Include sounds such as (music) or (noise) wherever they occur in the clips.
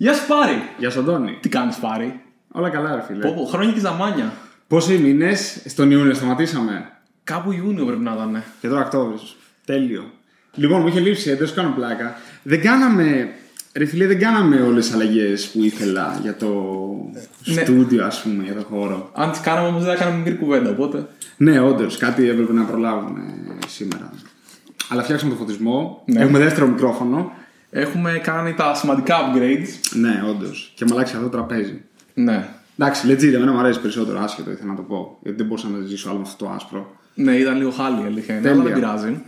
Γεια σου Πάρη! Γεια σου, Αντώνη. Τι κάνεις Πάρη; Όλα καλά, ρε φίλε. Πω, πω, χρόνια και ζαμάνια. Πόσοι μήνες; Στον Ιούνιο σταματήσαμε. Κάπου Ιούνιο πρέπει να ήταν. Και τώρα Οκτώβριος. Τέλειο. Λοιπόν, μου είχε λείψει, δεν σου κάνω πλάκα. Δεν κάναμε. Ρε φίλε, δεν κάναμε όλες τις αλλαγές που ήθελα για το Ναι. στούντιο, ας πούμε, για το χώρο. Αν τις κάναμε όμως δεν θα κάναμε μικρή κουβέντα, οπότε. Ναι, όντως, κάτι έπρεπε να προλάβουμε σήμερα. Αλλά φτιάξαμε το φωτισμό. Ναι. Έχουμε δεύτερο μικρόφωνο. Έχουμε κάνει τα σημαντικά upgrades. Ναι, όντως. Και με αλλάξει αυτό το τραπέζι. Ναι. Εντάξει, legit, εμένα μου αρέσει περισσότερο άσχετο, ήθελα να το πω. Γιατί δεν μπορούσα να ζήσω άλλο με αυτό το άσπρο. Ναι, ήταν λίγο χάλι η αλήθεια είναι, Τέλεια. αλλά δεν πειράζει.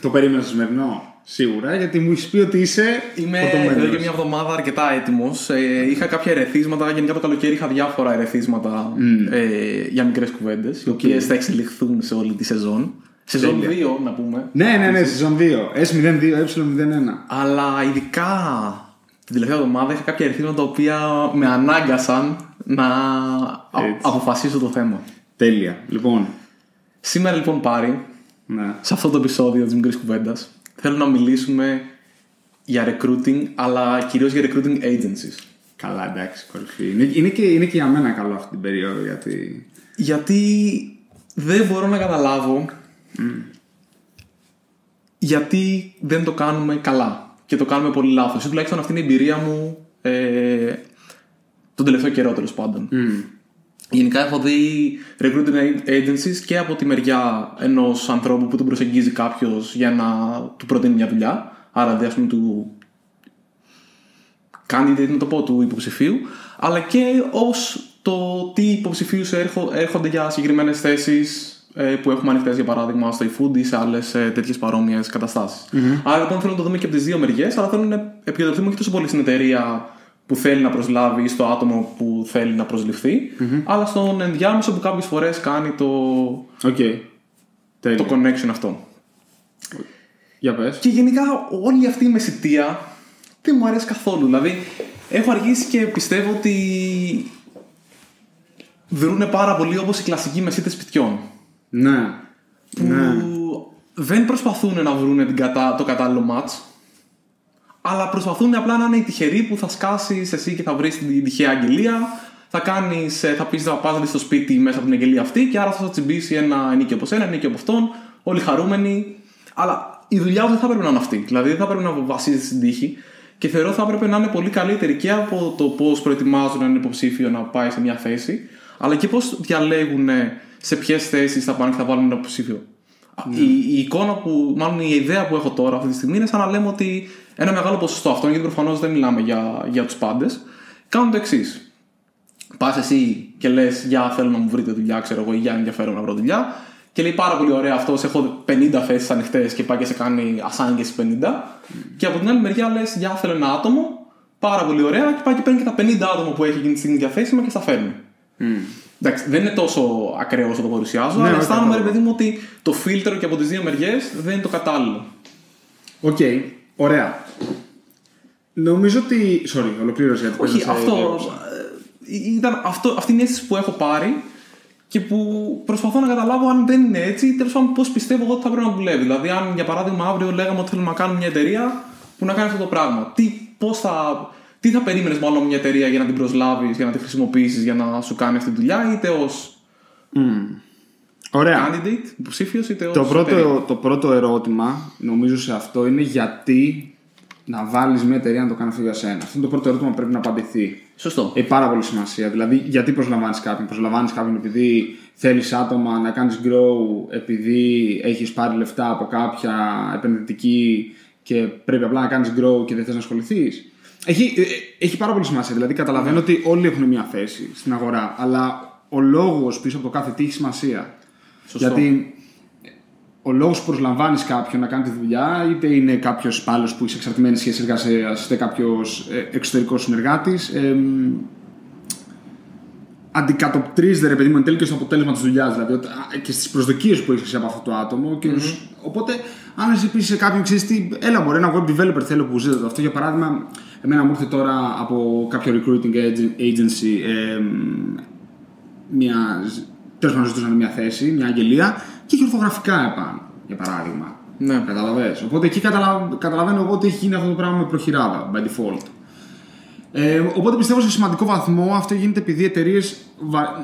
Το περίμενα στο σημερινό, σίγουρα, γιατί μου έχει πει ότι είσαι. Είμαι φορτωμένος. εδώ και μια εβδομάδα αρκετά έτοιμος. Ε, είχα κάποια ερεθίσματα. Γενικά το καλοκαίρι είχα διάφορα ερεθίσματα ε, για μικρές κουβέντες, οι οποίες θα εξελιχθούν σε όλη τη σεζόν. Σεζόν 2, να πούμε. Ναι, ναι, ναι, σεζόν 2. S02, Ε01. Αλλά ειδικά την τελευταία εβδομάδα είχα κάποια ερεθίσματα τα οποία με ανάγκασαν να α- Έτσι. αποφασίσω το θέμα. Τέλεια. Λοιπόν, Σήμερα λοιπόν πάρει, ναι. σε αυτό το επεισόδιο της μικρής κουβέντας, θέλω να μιλήσουμε για recruiting, αλλά κυρίως για recruiting agencies. Καλά, εντάξει, κορυφή. Είναι, είναι, και, είναι και για μένα καλό αυτή την περίοδο, γιατί. Γιατί δεν μπορώ να καταλάβω γιατί δεν το κάνουμε καλά και το κάνουμε πολύ λάθος. Ή τουλάχιστον αυτή είναι η εμπειρία μου ε, τον τελευταίο καιρό τέλος πάντων. Μμ. Γενικά έχω δει recruiting agencies και από τη μεριά ενός ανθρώπου που τον προσεγγίζει κάποιος για να του προτείνει μια δουλειά. Άρα δηλαδή ας πούμε του candidate να το πω του υποψηφίου αλλά και ως το τι υποψηφίους έρχονται για συγκεκριμένες θέσεις ε, που έχουμε ανοιχτές για παράδειγμα στο eFood ή σε άλλες τέτοιες παρόμοιες Άρα λοιπόν θέλω να το δούμε και από τις δύο μεριές, αλλά θέλω να επικεντρωθούμε όχι τόσο πολύ στην εταιρεία που θέλει να προσλάβει ή στο άτομο που θέλει να προσληφθεί αλλά στον ενδιάμεσο που κάποιες φορές κάνει το, Οκ. Τέλεια. το connection αυτό. Για πες. Και γενικά όλη αυτή η μεσητεία δεν μου αρέσει καθόλου. Δηλαδή, έχω αργήσει και πιστεύω ότι δρούνε πάρα πολύ όπως οι κλασικοί μεσίτες σπιτιών. Ναι. Που Ναι. δεν προσπαθούν να βρουν την κατα... το κατάλληλο match, αλλά προσπαθούν απλά να είναι οι τυχεροί που θα σκάσει εσύ και θα βρεις την τυχαία αγγελία. Θα κάνεις, ε, θα πεις θα πας να δεις στο σπίτι μέσα από την αγγελία αυτή και άρα θα σου τσιμπήσει ένα ενίκιο από σένα, ένα ενίκιο από αυτόν, όλοι χαρούμενοι. Αλλά η δουλειά σου δεν θα πρέπει να είναι αυτή. Δηλαδή δεν θα πρέπει να βασίζεται στην τύχη. Και θεωρώ θα έπρεπε να είναι πολύ καλύτερη και από το πώς προετοιμάζουν έναν υποψήφιο να πάει σε μια θέση, αλλά και πώς διαλέγουν σε ποιες θέσεις θα πάνε και θα βάλουν ένα υποψήφιο. Η, η εικόνα που, μάλλον η ιδέα που έχω τώρα αυτή τη στιγμή είναι σαν να λέμε ότι ένα μεγάλο ποσοστό αυτών, γιατί προφανώς δεν μιλάμε για, για τους πάντες, κάνουν το εξής. Πας εσύ και λες: Για θέλω να μου βρείτε δουλειά, ξέρω εγώ, ή για ενδιαφέρον να βρω δουλειά. Και λέει πάρα πολύ ωραία αυτό, έχω 50 θέσεις ανοιχτές και πάει και σε κάνει assign και στις 50. Και από την άλλη μεριά λες: Για θέλω ένα άτομο, πάρα πολύ ωραία, και πάει και παίρνει και τα 50 άτομα που έχει εκείνη τη στιγμή διαθέσιμα και στα φέρνει. Εντάξει, δεν είναι τόσο ακραίο όσο το παρουσιάζω, Ναι, αλλά όχι, αισθάνομαι, ρε κατάλαβα. παιδί μου, ότι το φίλτρο και από τις δύο μεριές δεν είναι το κατάλληλο. Οκ. Ωραία. Νομίζω ότι. Sorry, ολοκλήρωσε γιατί Όχι, πες να σε αυτό, διέκοψα. ε, ήταν αυτό. Αυτή είναι η αίσθηση που έχω πάρει και που προσπαθώ να καταλάβω αν δεν είναι έτσι, τέλος πάντων πώς πιστεύω εγώ ότι θα πρέπει να δουλεύει. Δηλαδή, αν για παράδειγμα αύριο λέγαμε ότι θέλουμε να κάνουμε μια εταιρεία που να κάνει αυτό το πράγμα, τι, πώς θα, τι θα περίμενες μάλλον από μια εταιρεία για να την προσλάβεις, για να τη χρησιμοποιήσεις, για να σου κάνει αυτή τη δουλειά, είτε ως Ωραία. candidate, υποψήφιος, είτε ως. Το πρώτο, το πρώτο ερώτημα, νομίζω σε αυτό, είναι γιατί να βάλεις μια εταιρεία να το κάνει αυτό για σένα. Αυτό είναι το πρώτο ερώτημα που πρέπει να απαντηθεί. Σωστό. Έχει πάρα πολύ σημασία. Δηλαδή, γιατί προσλαμβάνεις κάποιον; Προσλαμβάνεις κάποιον επειδή θέλεις άτομα να κάνεις grow, επειδή έχεις πάρει λεφτά από κάποια επενδυτική και πρέπει απλά να κάνεις grow και δεν θες να ασχοληθείς; Έχει, ε, ε, έχει πάρα πολύ σημασία. Δηλαδή, καταλαβαίνω ότι όλοι έχουν μια θέση στην αγορά, αλλά ο λόγος πίσω από το κάθε τι έχει σημασία. Σωστό. Γιατί ο λόγος που προσλαμβάνεις κάποιον να κάνει τη δουλειά, είτε είναι κάποιος υπάλληλος που είσαι εξαρτημένης σχέσης εργασίας, είτε κάποιος εξωτερικός συνεργάτης, αντικατοπτρίζεται ρε παιδί μου εν τέλει και στο αποτέλεσμα της δουλειάς. Δηλαδή ότι- α, και στις προσδοκίες που έχεις από αυτό το άτομο. Και στους- Οπότε, αν εσύ πει σε κάποιον, ξέρεις τι, έλα μπορεί ένα web developer θέλω που ζείτε αυτό. Για παράδειγμα, εμένα μου ήρθε τώρα από κάποιο recruiting agen- agency εμ, μια. Τέλος πάντων, ζητούσαν μια θέση, μια αγγελία και έχει ορθογραφικά επάνω, για παράδειγμα. Ναι. Καταλαβες. Οπότε εκεί καταλα... καταλαβαίνω εγώ ότι έχει γίνει αυτό το πράγμα με προχειράδα, by default. Ε, οπότε πιστεύω σε σημαντικό βαθμό αυτό γίνεται επειδή οι εταιρείε.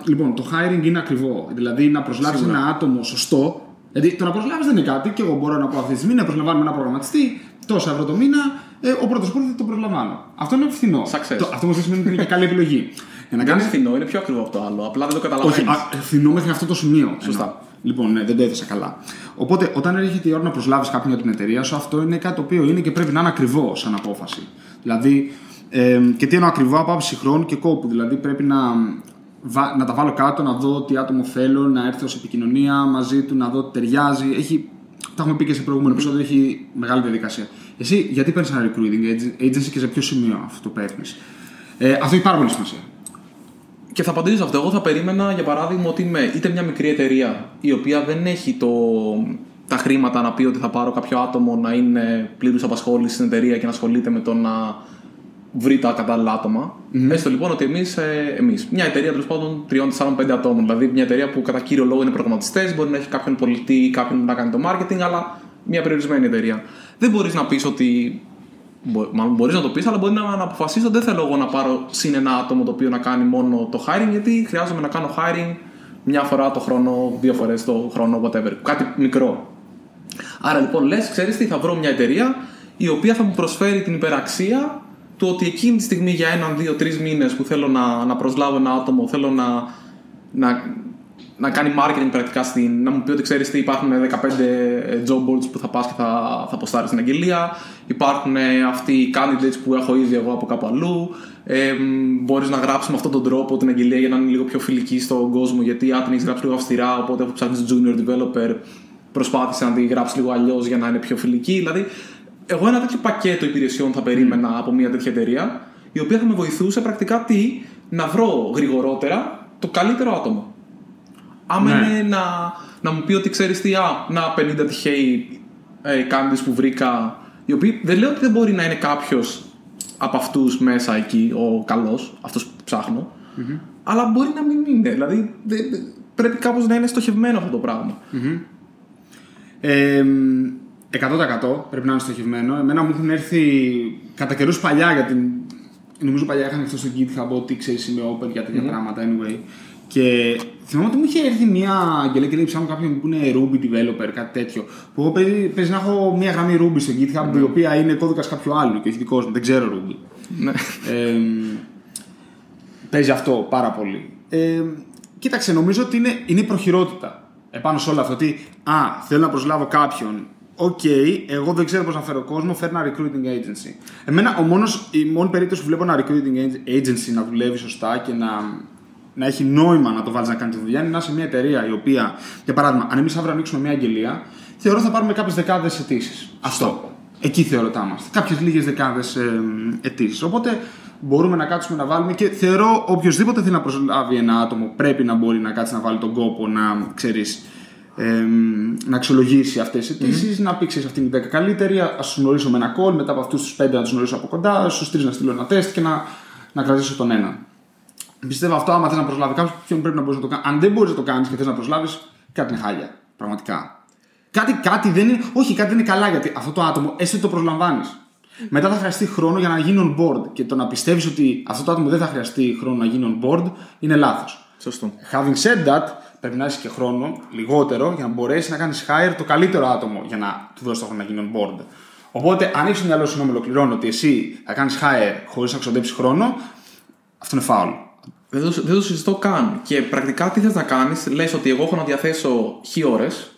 Λοιπόν, το hiring είναι ακριβό. Δηλαδή να προσλάβεις ένα άτομο σωστό. Δηλαδή το να προσλάβεις δεν είναι κάτι και εγώ μπορώ να πω αυτή τη στιγμή να προσλαμβάνουμε ένα προγραμματιστή τόσα ευρώ το μήνα. Ε, ο πρώτος πρώτο θα το προσλαμβάνω. Αυτό είναι φθηνό. Το, αυτό όμως δεν σημαίνει ότι είναι και καλή επιλογή. Για να κάνεις... είναι φθηνό, είναι πιο ακριβό από το άλλο. Απλά δεν το καταλαβαίνεις. Όχι, φθηνό μέχρι αυτό το σημείο. Σωστά. Λοιπόν, ναι, δεν το έθεσα καλά. Οπότε, όταν έρχεται η ώρα να προσλάβεις κάποιον για την εταιρεία σου, αυτό είναι κάτι το οποίο είναι και πρέπει να είναι ακριβό σαν απόφαση. Δηλαδή, ε, και τι εννοώ ακριβό, από άψη χρόνου και κόπου. Δηλαδή, πρέπει να, να τα βάλω κάτω, να δω τι άτομο θέλω, να έρθω σε επικοινωνία μαζί του, να δω τι ταιριάζει. Έχει, τα έχουμε πει και σε προηγούμενο επεισόδιο, έχει μεγάλη διαδικασία. Εσύ, γιατί παίρνεις ένα recruiting agency και σε ποιο σημείο αυτό το παίρνεις; Ε, αυτό έχει πάρα πολύ σημασία. Και θα απαντήσω σε αυτό. Εγώ θα περίμενα, για παράδειγμα, ότι είμαι είτε μια μικρή εταιρεία η οποία δεν έχει το, τα χρήματα να πει ότι θα πάρω κάποιο άτομο να είναι πλήρους απασχόλησης στην εταιρεία και να ασχολείται με το να βρει τα κατάλληλα άτομα. Mm-hmm. Έστω λοιπόν ότι εμείς, ε, εμείς, μια εταιρεία τέλος πάντων 3-4-5 ατόμων, δηλαδή μια εταιρεία που κατά κύριο λόγο είναι προγραμματιστές, μπορεί να έχει κάποιον πολιτή ή κάποιον να κάνει το marketing, αλλά μια περιορισμένη εταιρεία. Δεν μπορείς να πεις ότι Μάλλον μπορείς να το πεις, αλλά μπορεί να, να αποφασίσει ότι δεν θέλω εγώ να πάρω συν ένα άτομο το οποίο να κάνει μόνο το hiring, γιατί χρειάζομαι να κάνω hiring μια φορά το χρόνο, δύο φορές το χρόνο, whatever. Κάτι μικρό. Άρα λοιπόν λες, ξέρεις τι, θα βρω μια εταιρεία η οποία θα μου προσφέρει την υπεραξία του ότι εκείνη τη στιγμή για έναν, δύο, τρεις μήνες που θέλω να, να προσλάβω ένα άτομο, θέλω να, να να κάνει marketing πρακτικά στην. να μου πει ότι ξέρεις τι υπάρχουν 15 job boards που θα πας και θα, θα αποστάρει στην αγγελία. Υπάρχουν αυτοί οι candidates που έχω ήδη εγώ από κάπου αλλού. Ε, Μπορείς να γράψεις με αυτόν τον τρόπο την αγγελία για να είναι λίγο πιο φιλική στον κόσμο. Γιατί αν την έχεις γράψει λίγο αυστηρά, οπότε αφού ψάχνει junior developer, προσπάθησε να την γράψεις λίγο αλλιώς για να είναι πιο φιλική. Δηλαδή, εγώ ένα τέτοιο πακέτο υπηρεσιών θα περίμενα από μια τέτοια εταιρεία, η οποία θα με βοηθούσε πρακτικά τι, να βρω γρηγορότερα το καλύτερο άτομο. Άμα ναι. είναι να, να μου πει ότι ξέρεις τι, α, να 50 τυχαίοι ε, που βρήκα, οι οποίοι δεν λέω ότι δεν μπορεί να είναι κάποιος από αυτούς μέσα εκεί, ο καλός, αυτός που ψαχνω αλλά μπορεί να μην είναι. Δηλαδή δε, πρέπει κάπως να είναι στοχευμένο αυτό το πράγμα. Mm-hmm. Ε, 100% πρέπει να είναι στοχευμένο. Εμένα μου έχουν έρθει κατά καιρούς παλιά για την. Νομίζω παλιά είχαν αυτό στο GitHub ότι ξέρεις είμαι open για τέτοια πράγματα anyway. Και θυμάμαι ότι μου είχε έρθει μια αγγελία και λέει ψάχνω κάποιον που είναι Ruby developer, κάτι τέτοιο. Που εγώ παίζει, να έχω μια γραμμή Ruby στο GitHub, ναι. η οποία είναι κώδικας κάποιου άλλου και όχι δικός μου, δεν ξέρω Ruby. Ναι. Ε, παίζει αυτό πάρα πολύ. Ε, κοίταξε, νομίζω ότι είναι, είναι η προχειρότητα επάνω σε όλο αυτό. Ότι, α, θέλω να προσλάβω κάποιον. Οκ, okay, εγώ δεν ξέρω πώς να φέρω κόσμο, φέρνω ένα recruiting agency. Εμένα, ο μόνος, η μόνη περίπτωση που βλέπω ένα recruiting agency να δουλεύει σωστά και να να έχει νόημα να το βάλεις να κάνει τη δουλειά είναι να είσαι μια εταιρεία η οποία, για παράδειγμα, αν εμείς αύριο ανοίξουμε μια αγγελία, θεωρώ θα πάρουμε κάποιες δεκάδες αιτήσεις. Αυτό. Εκεί θεωρώ ότι είμαστε. Κάποιες λίγες δεκάδες ε, αιτήσεις. Οπότε μπορούμε να κάτσουμε να βάλουμε και θεωρώ οποιοδήποτε θέλει να προσλάβει ένα άτομο πρέπει να μπορεί να κάτσει να βάλει τον κόπο να ξέρεις. Ε, να αξιολογήσει αυτές τις αιτήσεις, mm-hmm. να πει ξέρεις αυτή είναι η 10 καλύτερη, ας του γνωρίσω με ένα call, μετά από αυτούς τους 5 να τους γνωρίσω από κοντά, στους 3 να στείλω ένα τεστ και να, να κρατήσω τον έναν. Πιστεύω αυτό, άμα θες να προσλάβεις κάποιον, πρέπει να μπορείς να το κάνεις. Αν δεν μπορείς να το κάνεις και θες να προσλάβεις, κάτι είναι χάλια. Πραγματικά. Κάτι, κάτι δεν είναι. Όχι, κάτι δεν είναι καλά γιατί αυτό το άτομο, έστω το προσλαμβάνεις. Μετά θα χρειαστεί χρόνο για να γίνει on board. Και το να πιστεύεις ότι αυτό το άτομο δεν θα χρειαστεί χρόνο να γίνει on board είναι λάθος. Σωστό. Having said that, πρέπει να έχεις και χρόνο λιγότερο για να μπορέσεις να κάνεις hire το καλύτερο άτομο για να του δώσεις το χρόνο να γίνει on board. Οπότε, αν έχεις στο μυαλό σου να ολοκληρώνω ότι εσύ θα κάνεις hire χωρίς να ξοδέψεις χρόνο, αυτό είναι foul. Δεν το, δεν το συζητώ καν. Και πρακτικά τι θες να κάνεις, λες ότι εγώ έχω να διαθέσω χι ώρες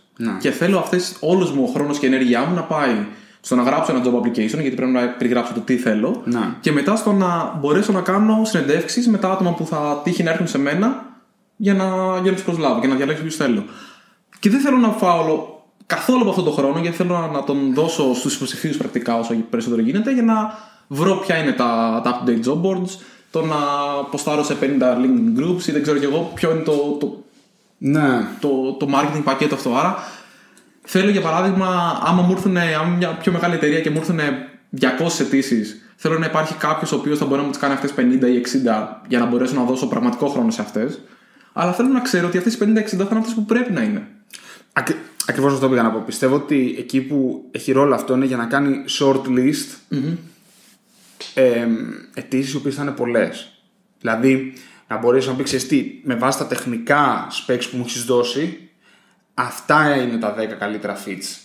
και θέλω αυτές όλο μου ο χρόνος και η ενέργειά μου να πάει στο να γράψω ένα job application, γιατί πρέπει να περιγράψω το τι θέλω. Να. Και μετά στο να μπορέσω να κάνω συνεντεύξεις με τα άτομα που θα τύχει να έρθουν σε μένα για να, για να τους προσλάβω και να διαλέξω ποιους θέλω. Και δεν θέλω να φάω καθόλου από αυτό το χρόνο, γιατί θέλω να τον δώσω στους υποψηφίους πρακτικά όσο περισσότερο γίνεται, για να βρω ποια είναι τα, τα up-to-date job boards, το να ποστάρω σε 50 LinkedIn groups ή δεν ξέρω κι εγώ ποιο είναι το, το, ναι. το, το marketing πακέτο αυτό. Άρα θέλω για παράδειγμα, άμα μου έρθουν μια πιο μεγάλη εταιρεία και μου έρθουν 200 αιτήσεις, θέλω να υπάρχει κάποιος ο οποίος θα μπορεί να μου τις κάνει αυτές 50 ή 60 για να μπορέσω να δώσω πραγματικό χρόνο σε αυτές. Αλλά θέλω να ξέρω ότι αυτές οι 50-60 θα είναι αυτές που πρέπει να είναι. Ακ... Ακριβώς αυτό πήγα να πω. Πιστεύω ότι εκεί που έχει ρόλο αυτό είναι για να κάνει short list ε, αιτήσεις οι οποίες θα είναι πολλές. Δηλαδή, να μπορέσει να πεις ξέρεις τι, με βάση τα τεχνικά specs που μου έχεις δώσει, αυτά είναι τα 10 καλύτερα fits.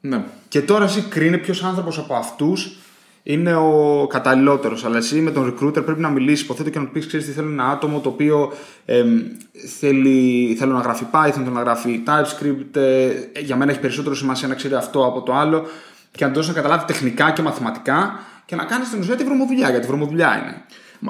Ναι. Και τώρα εσύ κρίνει ποιος άνθρωπος από αυτούς είναι ο καταλληλότερος. Αλλά εσύ με τον recruiter πρέπει να μιλήσεις, υποθέτω και να του πεις: Ξέρεις τι θέλω ένα άτομο το οποίο εμ, θέλει, θέλω να γράφει Python, θέλω να γράφει TypeScript. ε, για μένα έχει περισσότερο σημασία να ξέρει αυτό από το άλλο. Και να του δώσεις να καταλάβει τεχνικά και μαθηματικά και να κάνεις στην ουσία τη βρωμοδουλειά. Γιατί βρωμοδουλειά είναι.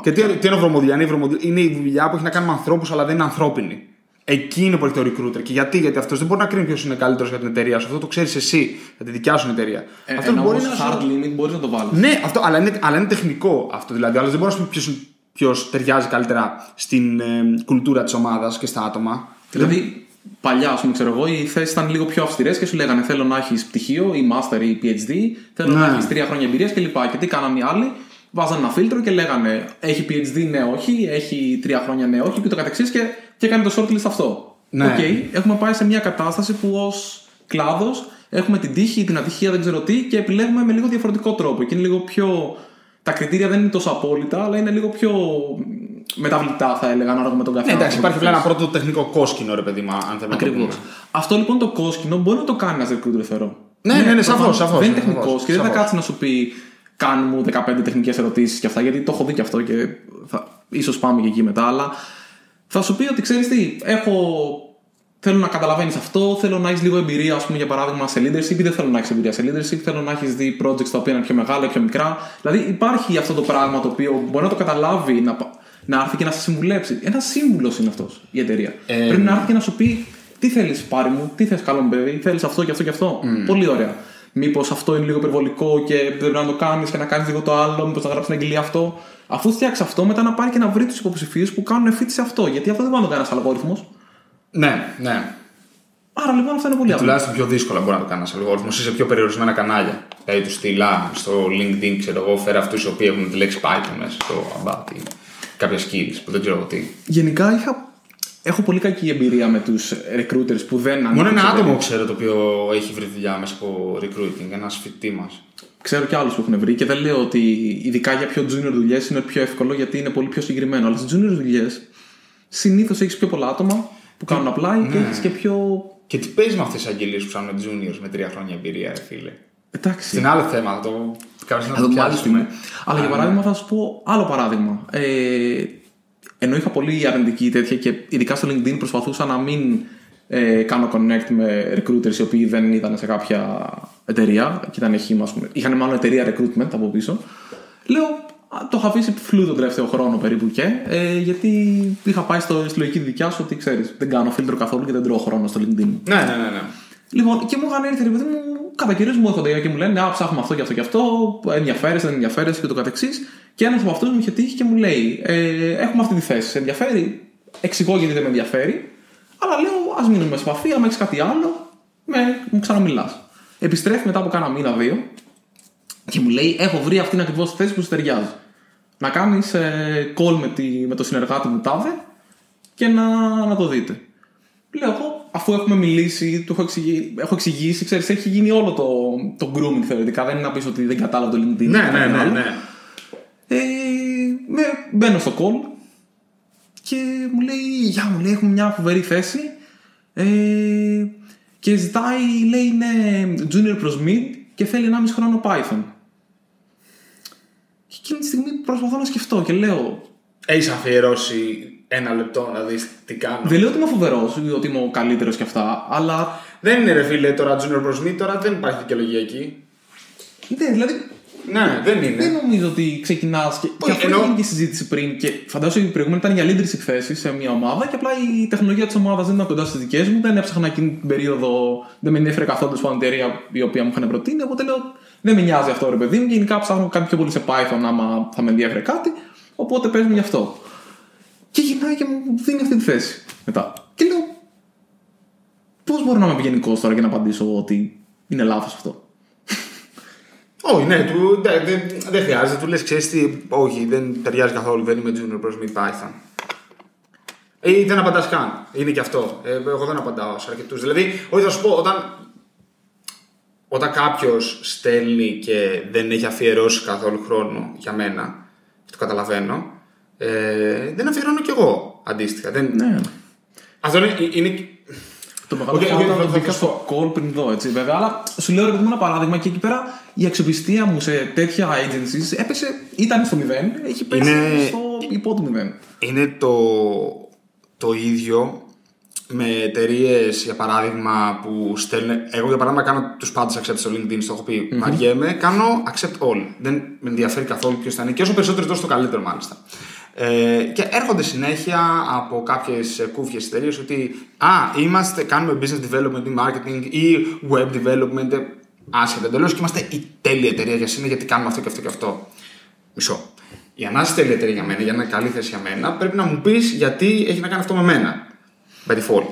Και τι, τι είναι βρωμοδουλειά, είναι η, βρωμοδου- είναι η δουλειά που έχει να κάνει με ανθρώπους, αλλά δεν είναι ανθρώπινη. Εκεί είναι που έχει το recruiter. Και γιατί, γιατί αυτός δεν μπορεί να κρίνει ποιος είναι καλύτερος για την εταιρεία σου. Αυτό το ξέρεις εσύ, για τη δικιά σου εταιρεία. Ε, αυτό ένα μπορεί όμως να. σου- hard limit μπορείς να το βάλεις. ναι, αυτό, αλλά, είναι, αλλά είναι τεχνικό αυτό. Δηλαδή, άλλος δεν μπορεί να σου πει ποιος ταιριάζει καλύτερα στην ε, κουλτούρα της ομάδας και στα άτομα. Δηλαδή, παλιά, ας πούμε, ξέρω εγώ, οι θέσεις ήταν λίγο πιο αυστηρές και σου λέγανε Θέλω να έχεις πτυχίο ή master ή PhD, θέλω Ναι. να έχεις τρία χρόνια εμπειρίας κλπ. Και τι κάνανε οι άλλοι, βάζανε ένα φίλτρο και λέγανε Έχει PhD, ναι, όχι, έχει τρία χρόνια, ναι, όχι, και το καθεξής και, και έκανε το shortlist αυτό. Ναι. Οκ, έχουμε πάει σε μια κατάσταση που ως κλάδος έχουμε την τύχη, την ατυχία, δεν ξέρω τι και επιλέγουμε με λίγο διαφορετικό τρόπο. Και είναι λίγο πιο. Τα κριτήρια δεν είναι τόσο απόλυτα, αλλά είναι λίγο πιο μεταβλητά, θα έλεγα, ανάλογα με τον Ναι, καθένα. εντάξει, υπάρχει Όπως απλά ένα πρώτο τεχνικό κόσκινο, ρε παιδί μου, αν θέλουμε να το Ακριβώς. πούμε. Αυτό λοιπόν το κόσκινο μπορεί να το κάνει ένα recruiter, θεωρώ. Ναι, ναι, ναι, σαφώς, προφανώς σαφώς, Δεν είναι σαφώς, τεχνικός και δεν θα σαφώς. κάτσει να σου πει κάνε μου 15 τεχνικές ερωτήσεις και αυτά, γιατί το έχω δει και αυτό και θα... ίσως πάμε και εκεί μετά. Αλλά θα σου πει ότι ξέρεις τι, έχω. Θέλω να καταλαβαίνεις αυτό, θέλω να έχεις λίγο εμπειρία, ας πούμε, για παράδειγμα, σε leadership ή δεν θέλω να έχεις εμπειρία σε leadership, θέλω να έχεις δει projects τα οποία είναι πιο μεγάλα ή πιο μικρά. Δηλαδή υπάρχει αυτό το πράγμα το οποίο μπορεί να το καταλάβει, να, πα- να έρθει και να σε συμβουλέψει. Ένας σύμβουλος είναι αυτός η εταιρεία. Ε, Πρέπει να έρθει και να σου πει τι θέλεις, πάρει μου, τι θες, καλό μου παιδί, θέλεις αυτό και αυτό και αυτό. Πολύ ωραία. Μήπως αυτό είναι λίγο υπερβολικό και δεν πρέπει να το κάνεις και να κάνεις λίγο το άλλο, μήπως να γράψεις την αγγελία αυτό. Αφού φτιάξεις αυτό, μετά να πάρει και να βρει τους υποψηφίους που κάνουν fit σε αυτό. Γιατί αυτό δεν μπορεί να το κάνει ένας αλγόριθμος. Ναι, ναι. Άρα λοιπόν αυτό είναι πολύ απλό. Τουλάχιστον πιο δύσκολα μπορεί να το κάνει ένας αλγόριθμος ή σε πιο περιορισμένα κανάλια. Δηλαδή τους στείλα στο LinkedIn, ξέρω εγώ, φέρα αυτούς οι οποίοι έχουν τη λέξη Python μέσα στο about ή κάποια skills που δεν ξέρω εγώ τι. Γενικά είχα... έχω πολύ κακή εμπειρία με τους recruiters που δεν Μόνο ανήκουν ένα σε άτομο εταιρεία. ξέρω το οποίο έχει βρει δουλειά μέσα από recruiting, ένας φοιτητής μας. Ξέρω και άλλους που έχουν βρει και δεν λέω ότι ειδικά για πιο junior δουλειές είναι πιο εύκολο γιατί είναι πολύ πιο συγκεκριμένο. Αλλά στις junior δουλειές συνήθως έχεις πιο πολλά άτομα που κάνουν apply και έχεις και πιο. Και τι παίζεις με αυτές τις αγγελίες που ψάχνουν juniors με τρία χρόνια εμπειρία, ρε φίλε; Εντάξει. Στην άλλο θέμα, θα το κάποια Θα να το το πούμε άλλη πιάσουμε. στιγμή. Αλλά για παράδειγμα θα σου πω άλλο παράδειγμα. Ε, ενώ είχα πολύ αρνητική τέτοια και ειδικά στο LinkedIn προσπαθούσα να μην ε, κάνω connect με recruiters οι οποίοι δεν ήταν σε κάποια εταιρεία και ήταν χήμα, ας πούμε. Είχαν μάλλον εταιρεία recruitment από πίσω. Λέω, «Α, το είχα αφήσει φλού τον τελευταίο χρόνο περίπου και, ε, γιατί είχα πάει στο, στη λογική δικιά σου ότι ξέρεις, δεν κάνω φίλτρο καθόλου και δεν τρώω χρόνο στο LinkedIn. Ναι, ναι, ναι. ναι. Λοιπόν, και μου είχαν έρθει, ρε παιδί μου, κατά κυρίω μου έρχονται και μου λένε Α, ψάχνουμε αυτό και αυτό και αυτό, ενδιαφέρεσαι, δεν ενδιαφέρεσαι και το καθεξής. Και ένας από αυτούς μου είχε τύχει και μου λέει ε, Έχουμε αυτή τη θέση, σε ενδιαφέρει. Εξηγώ γιατί δεν με ενδιαφέρει. Αλλά λέω Α μείνουμε σε επαφή, άμα έχεις κάτι άλλο, με, μου ξαναμιλάς. Επιστρέφει μετά από κάνα μήνα-δύο και μου λέει: Έχω βρει αυτήν ακριβώς τη θέση που σου ταιριάζει. Να κάνεις ε, call με, τη, με το συνεργάτη μου τάδε και να, να το δείτε. Λέω εγώ, αφού έχουμε μιλήσει, του έχω, εξηγήσει, έχω εξηγήσει, ξέρεις, έχει γίνει όλο το, το grooming θεωρητικά. Δεν είναι να πεις ότι δεν κατάλαβε το LinkedIn. ή Ναι, κάτι ναι, ναι, άλλο. ναι. Ε, με, μπαίνω στο call και μου λέει, γεια μου, λέει, έχουμε μια φοβερή θέση ε, και ζητάει, λέει, είναι junior προς mid και θέλει 1,5 χρόνο Python. Και εκείνη τη στιγμή προσπαθώ να σκεφτώ και λέω, Έχεις αφιερώσει ένα λεπτό να δεις τι κάνω. δεν λέω ότι είμαι φοβερός, ότι είμαι ο καλύτερος και αυτά, αλλά Δεν είναι ρε φίλε τώρα junior προς me, τώρα δεν υπάρχει δικαιολογία εκεί. ναι, δηλαδή Ναι, δεν είναι. Δεν νομίζω ότι ξεκινάς. Και, και αυτό εννοώ- έγινε και συζήτηση πριν. Και φαντάζομαι η προηγούμενη ήταν για leadership θέση σε μια ομάδα. Και απλά η τεχνολογία της ομάδας δεν ήταν κοντά στις δικές μου. Δεν έψαχνα εκείνη την περίοδο. Δεν με ενδιαφέρει καθόλου τέλος πάντων η εταιρεία η οποία μου είχαν προτείνει. Οπότε λέω δεν με νοιάζει αυτό ρε παιδί μου. Και γενικά ψάχνω κάτι πιο πολύ σε Python άμα θα με ενδιαφέρει κάτι. Οπότε παίζουμε γι' αυτό. Και γυρνάει και μου δίνει αυτή τη θέση μετά. Και λέω Πώς μπορώ να είμαι ευγενικό τώρα και να απαντήσω ότι είναι λάθος αυτό; (laughs) Όχι, ναι, του, δεν, δεν, δεν χρειάζεται. Του λες, ξέρεις τι, όχι, δεν ταιριάζει καθόλου. Δεν είμαι junior προς me Python. Ή δεν απαντάς καν. Είναι και αυτό. Ε, εγώ δεν απαντάω σε αρκετούς. Δηλαδή, όχι, θα σου πω, όταν. όταν κάποιος στέλνει και δεν έχει αφιερώσει καθόλου χρόνο για μένα, και το καταλαβαίνω, ε, δεν αφιερώνω κι εγώ αντίστοιχα. Δεν... Ναι. Αυτό είναι, είναι Το μεγάλο Οκ, οκ, okay, θα- το θα μπήκα σου στο call πριν δω, έτσι βέβαια. Αλλά σου λέω ρε παιδί μου ένα παράδειγμα και εκεί πέρα η αξιοπιστία μου σε τέτοια agencies έπεσε, ήταν στο μηδέν, έχει πέσει Είναι- στο υπό του μηδέν. είναι το, το ίδιο με εταιρείες, για παράδειγμα, που στέλνουν. Εγώ, για παράδειγμα, κάνω τους πάντες accept στο LinkedIn, στο έχω πει. Βαριέμαι, κάνω accept all. Δεν με ενδιαφέρει καθόλου ποιος θα είναι. Και όσο περισσότερο, τόσο το καλύτερο, μάλιστα. Ε, και έρχονται συνέχεια από κάποιες κούφιες εταιρείες ότι Α, είμαστε, κάνουμε business development ή marketing ή web development. ε, Άσχετα εντελώς και είμαστε η τέλεια εταιρεία για σένα γιατί κάνουμε αυτό και αυτό και αυτό. Μισό. Για να είσαι τέλεια εταιρεία για μένα, για να είναι καλή θέση για μένα, πρέπει να μου πεις γιατί έχει να κάνει αυτό με μένα. By default.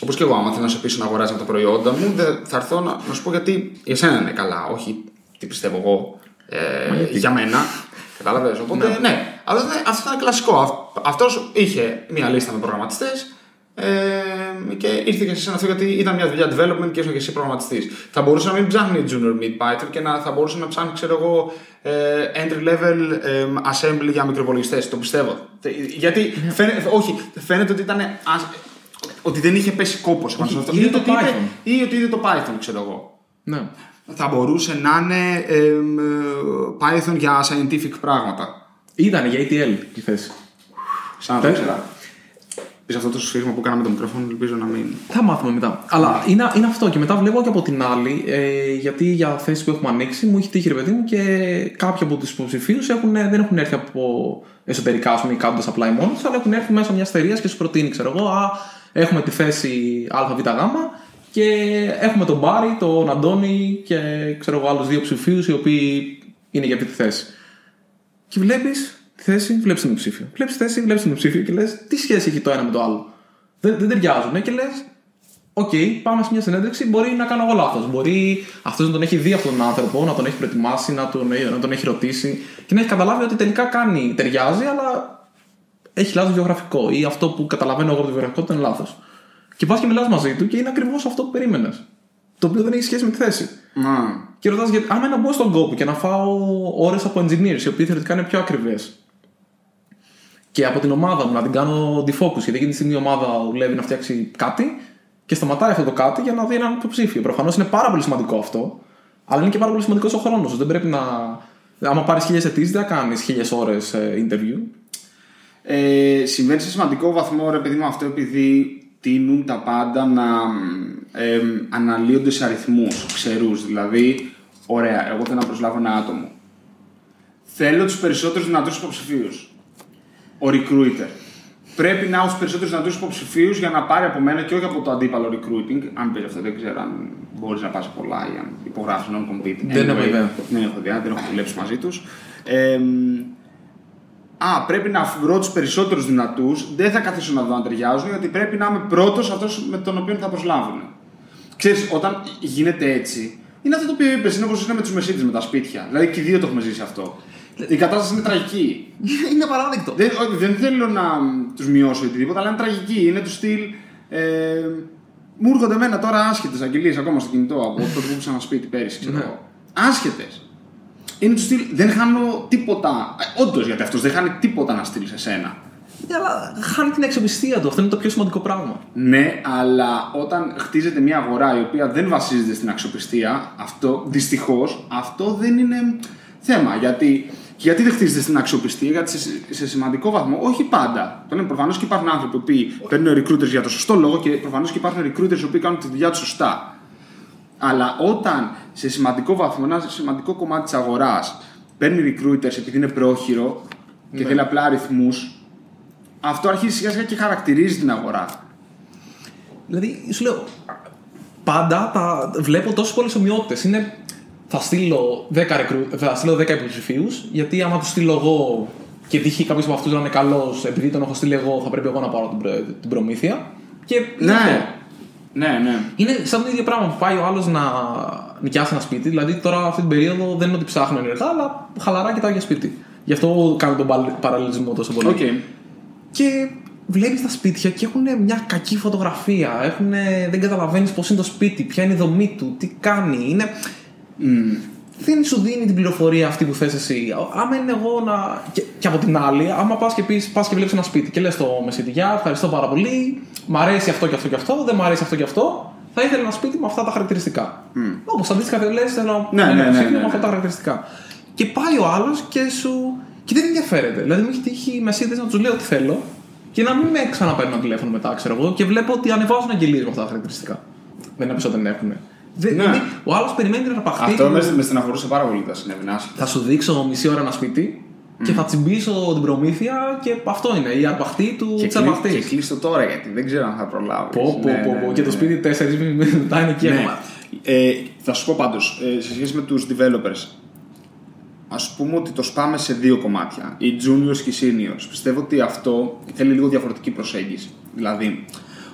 Όπως και εγώ, άμα θέλω να σε πείσω να αγοράζεις τα προϊόντα μου, δεν- θα έρθω να, να σου πω γιατί για σένα είναι καλά, όχι τι πιστεύω εγώ ε, για μένα. Κατάλαβες. Οπότε ναι, αυτό ήταν, αυτό ήταν κλασικό. Αυτός είχε μία λίστα με προγραμματιστές ε, και ήρθε και σε εσένα αυτό γιατί ήταν μια δουλειά development και ήσουν και εσύ προγραμματιστής. Θα μπορούσε να μην ψάχνει junior mid Python και να, θα μπορούσε να ψάχνει, ξέρω εγώ, ε, entry level ε, assembly για μικροϋπολογιστέ. Το πιστεύω. Τε- Γιατί φαίνεται, όχι, φαίνεται ότι ήταν. ας- ότι δεν είχε πέσει κόπος πάνω σε αυτό. είδε Ή το ότι είπε- Python. Ή ότι είδε το Python, ξέρω εγώ. Ναι. Θα μπορούσε να είναι εμ, ε, Python για scientific πράγματα. Ήταν για ATL η θέση. Σαν να το Πες. ήξερα. Πεις αυτό το σφίγμα που κάναμε το μικρόφωνο, ελπίζω να μην. Θα μάθουμε μετά. Αλλά είναι, είναι αυτό. Και μετά βλέπω και από την άλλη, ε, γιατί για θέσεις που έχουμε ανοίξει, μου έχει τύχει ρε παιδί μου και κάποιοι από τους υποψηφίους δεν έχουν έρθει από εσωτερικά, ας πούμε, ή κάνοντας apply μόνοι τους, αλλά έχουν έρθει μέσα μια εταιρεία και σου προτείνει, ξέρω εγώ, Α, έχουμε τη θέση ΑΒΓ και έχουμε τον Μπάμπη, τον Αντώνη και ξέρω εγώ άλλους δύο υποψηφίους οι οποίοι είναι για αυτή τη θέση. Και βλέπεις τη θέση, βλέπεις την υποψήφιο. Βλέπεις τη θέση, βλέπεις την υποψήφιο και λες, τι σχέση έχει το ένα με το άλλο. Δεν, δεν ταιριάζουν και λες, Οκ, πάμε σε μια συνέντευξη. Μπορεί να κάνω εγώ λάθος. Μπορεί αυτός να τον έχει δει αυτόν τον άνθρωπο, να τον έχει προετοιμάσει, να τον, να τον έχει ρωτήσει και να έχει καταλάβει ότι τελικά κάνει, ταιριάζει, αλλά έχει λάθος βιογραφικό. Ή αυτό που καταλαβαίνω εγώ από το βιογραφικό ήταν λάθος. Και πας και μιλάς μαζί του και είναι ακριβώς αυτό που περίμενες. Το οποίο δεν έχει σχέση με τη θέση. Να. Και ρωτάς γιατί, άμα να μπω στον κόπο και να φάω ώρες από engineers, οι οποίοι θεωρητικά είναι πιο ακριβές, και από την ομάδα μου να την κάνω defocus, γιατί εκείνη τη στιγμή η ομάδα δουλεύει να φτιάξει κάτι και σταματάει αυτό το κάτι για να δει έναν υποψήφιο. Προφανώς είναι πάρα πολύ σημαντικό αυτό, αλλά είναι και πάρα πολύ σημαντικός ο χρόνος. Δεν πρέπει να. Άμα πάρεις χίλιες αιτήσεις, δεν θα κάνεις χίλιες ώρες interview. Ε, συμβαίνει σε σημαντικό βαθμό, ρε παιδί μου, αυτό επειδή τείνουν τα πάντα να ε, αναλύονται σε αριθμούς ξερούς. Δηλαδή, ωραία, εγώ θέλω να προσλάβω ένα άτομο. Θέλω τους περισσότερους δυνατούς υποψηφίους. Ο recruiter. Πρέπει να έχω τους περισσότερους δυνατούς υποψηφίους για να πάρει από μένα και όχι από το αντίπαλο recruiting. Αν πεις αυτό, δεν ξέρω αν μπορείς να πας πολλά ή αν υπογράψει non-compete. Δεν έχω ιδέα. Δεν έχω ιδέα, δεν έχω δουλέψει μαζί τους. Ε, Α, πρέπει να βρω τους περισσότερους δυνατούς. Δεν θα καθίσω να δω αν ταιριάζουν, γιατί πρέπει να είμαι πρώτος αυτός με τον οποίο θα προσλάβουν. Ξέρεις, όταν γίνεται έτσι, είναι αυτό το οποίο είπες, είναι όπως είναι με τους μεσίτες με τα σπίτια. Δηλαδή και οι δύο το έχουμε ζήσει αυτό. Η κατάσταση είναι τραγική. (laughs) είναι παράδεκτο. Δεν, όχι, δεν θέλω να τους μειώσω ή οτιδήποτε, αλλά είναι τραγική. Είναι του στυλ. Ε, μου έρχονται εμένα τώρα άσχετες αγγελίες ακόμα στο κινητό από τότε που ήμουν ένα σπίτι πέρυσι, ξέρω Ναι. εγώ. Άσχετες. Είναι του στυλ. Δεν χάνω τίποτα. Ε, Όντως, γιατί αυτός δεν χάνει τίποτα να στείλει σε σένα. Ναι, αλλά χάνει την αξιοπιστία του. Αυτό είναι το πιο σημαντικό πράγμα. Ναι, αλλά όταν χτίζεται μια αγορά η οποία δεν βασίζεται στην αξιοπιστία, αυτό δυστυχώς αυτό δεν είναι θέμα. Γιατί, γιατί δεν χτίζεται στην αξιοπιστία, γιατί σε, σε σημαντικό βαθμό, όχι πάντα. Το λέμε προφανώς και υπάρχουν άνθρωποι που παίρνουν recruiters για το σωστό λόγο και προφανώς και υπάρχουν recruiters οι οποίοι κάνουν τη δουλειά τους σωστά. Αλλά όταν σε σημαντικό βαθμό, ένα σημαντικό κομμάτι της αγοράς παίρνει recruiters επειδή είναι πρόχειρο και θέλει απλά αριθμούς, αυτό αρχίζει σιγά σιγά και χαρακτηρίζει την αγορά. Δηλαδή, σου λέω, πάντα τα βλέπω τόσες πολλές ομοιότητες. Είναι, θα στείλω 10, recruit, θα στείλω 10 υποψηφίους, γιατί άμα τους στείλω εγώ και τύχει κάποιος από αυτούς να είναι καλός, επειδή τον έχω στείλει εγώ, θα πρέπει εγώ να πάρω την, προ- την προμήθεια. Και είναι αυτό. Ναι. Ναι, ναι. Είναι σαν το ίδιο πράγμα που πάει ο άλλος να νοικιάσει ένα σπίτι. Δηλαδή, τώρα αυτή την περίοδο δεν είναι ότι ψάχνω ενεργά, αλλά χαλαρά κοιτάω για σπίτι. Γι' αυτό κάνω τον παλ- παραλληλισμό τόσο πολύ. Οκ. Και βλέπεις τα σπίτια και έχουν μια κακή φωτογραφία. Έχουνε, δεν καταλαβαίνεις πώς είναι το σπίτι, ποια είναι η δομή του, τι κάνει. Είναι... Δεν σου δίνει την πληροφορία αυτή που θες εσύ. Άμα είναι εγώ να. Και, και από την άλλη, άμα πας και, πεις, πας και βλέπεις ένα σπίτι και λες στο μεσίτη, Γεια, ευχαριστώ πάρα πολύ. Μ' αρέσει αυτό και αυτό και αυτό, δεν μ' αρέσει αυτό και αυτό. Θα ήθελα ένα σπίτι με αυτά τα χαρακτηριστικά. Mm. Όπως αντίστοιχα δεν λες, θέλω Ναι, ένα ναι, ναι, σπίτι ναι, με αυτά ναι. τα χαρακτηριστικά. Και πάει ο άλλος και σου. και δεν ενδιαφέρεται. Δηλαδή μου έχει τύχει οι μεσίτε να τους λέω τι θέλω και να μην με ξαναπαίρνουν τηλέφωνο μετά, ξέρω εγώ, και βλέπω ότι ανεβάζουν αγγελίες με αυτά τα χαρακτηριστικά. Δεν είναι ότι δεν έχουν. Δεν, Ναι. δηλαδή, ο άλλος περιμένει την αρπαχτή. Αυτό του. με, με στεναχωρούσε πάρα πολύ τα συνέβη. άσχετα. Θα σου δείξω μισή ώρα ένα σπίτι και θα τσιμπήσω την προμήθεια και αυτό είναι η αρπαχτή του Και, της κλεί, και αρπαχτή. κλείστο τώρα γιατί δεν ξέρω αν θα προλάβεις. Πω, πω, πω, πω. Και το σπίτι 4 μετά είναι εκεί Ναι. ακόμα. Ε, θα σου πω πάντως, ε, σε σχέση με τους developers, ας πούμε ότι το σπάμε σε δύο κομμάτια, οι juniors και οι seniors. Πιστεύω ότι αυτό θέλει λίγο διαφορετική προσέγγιση. Δηλαδή,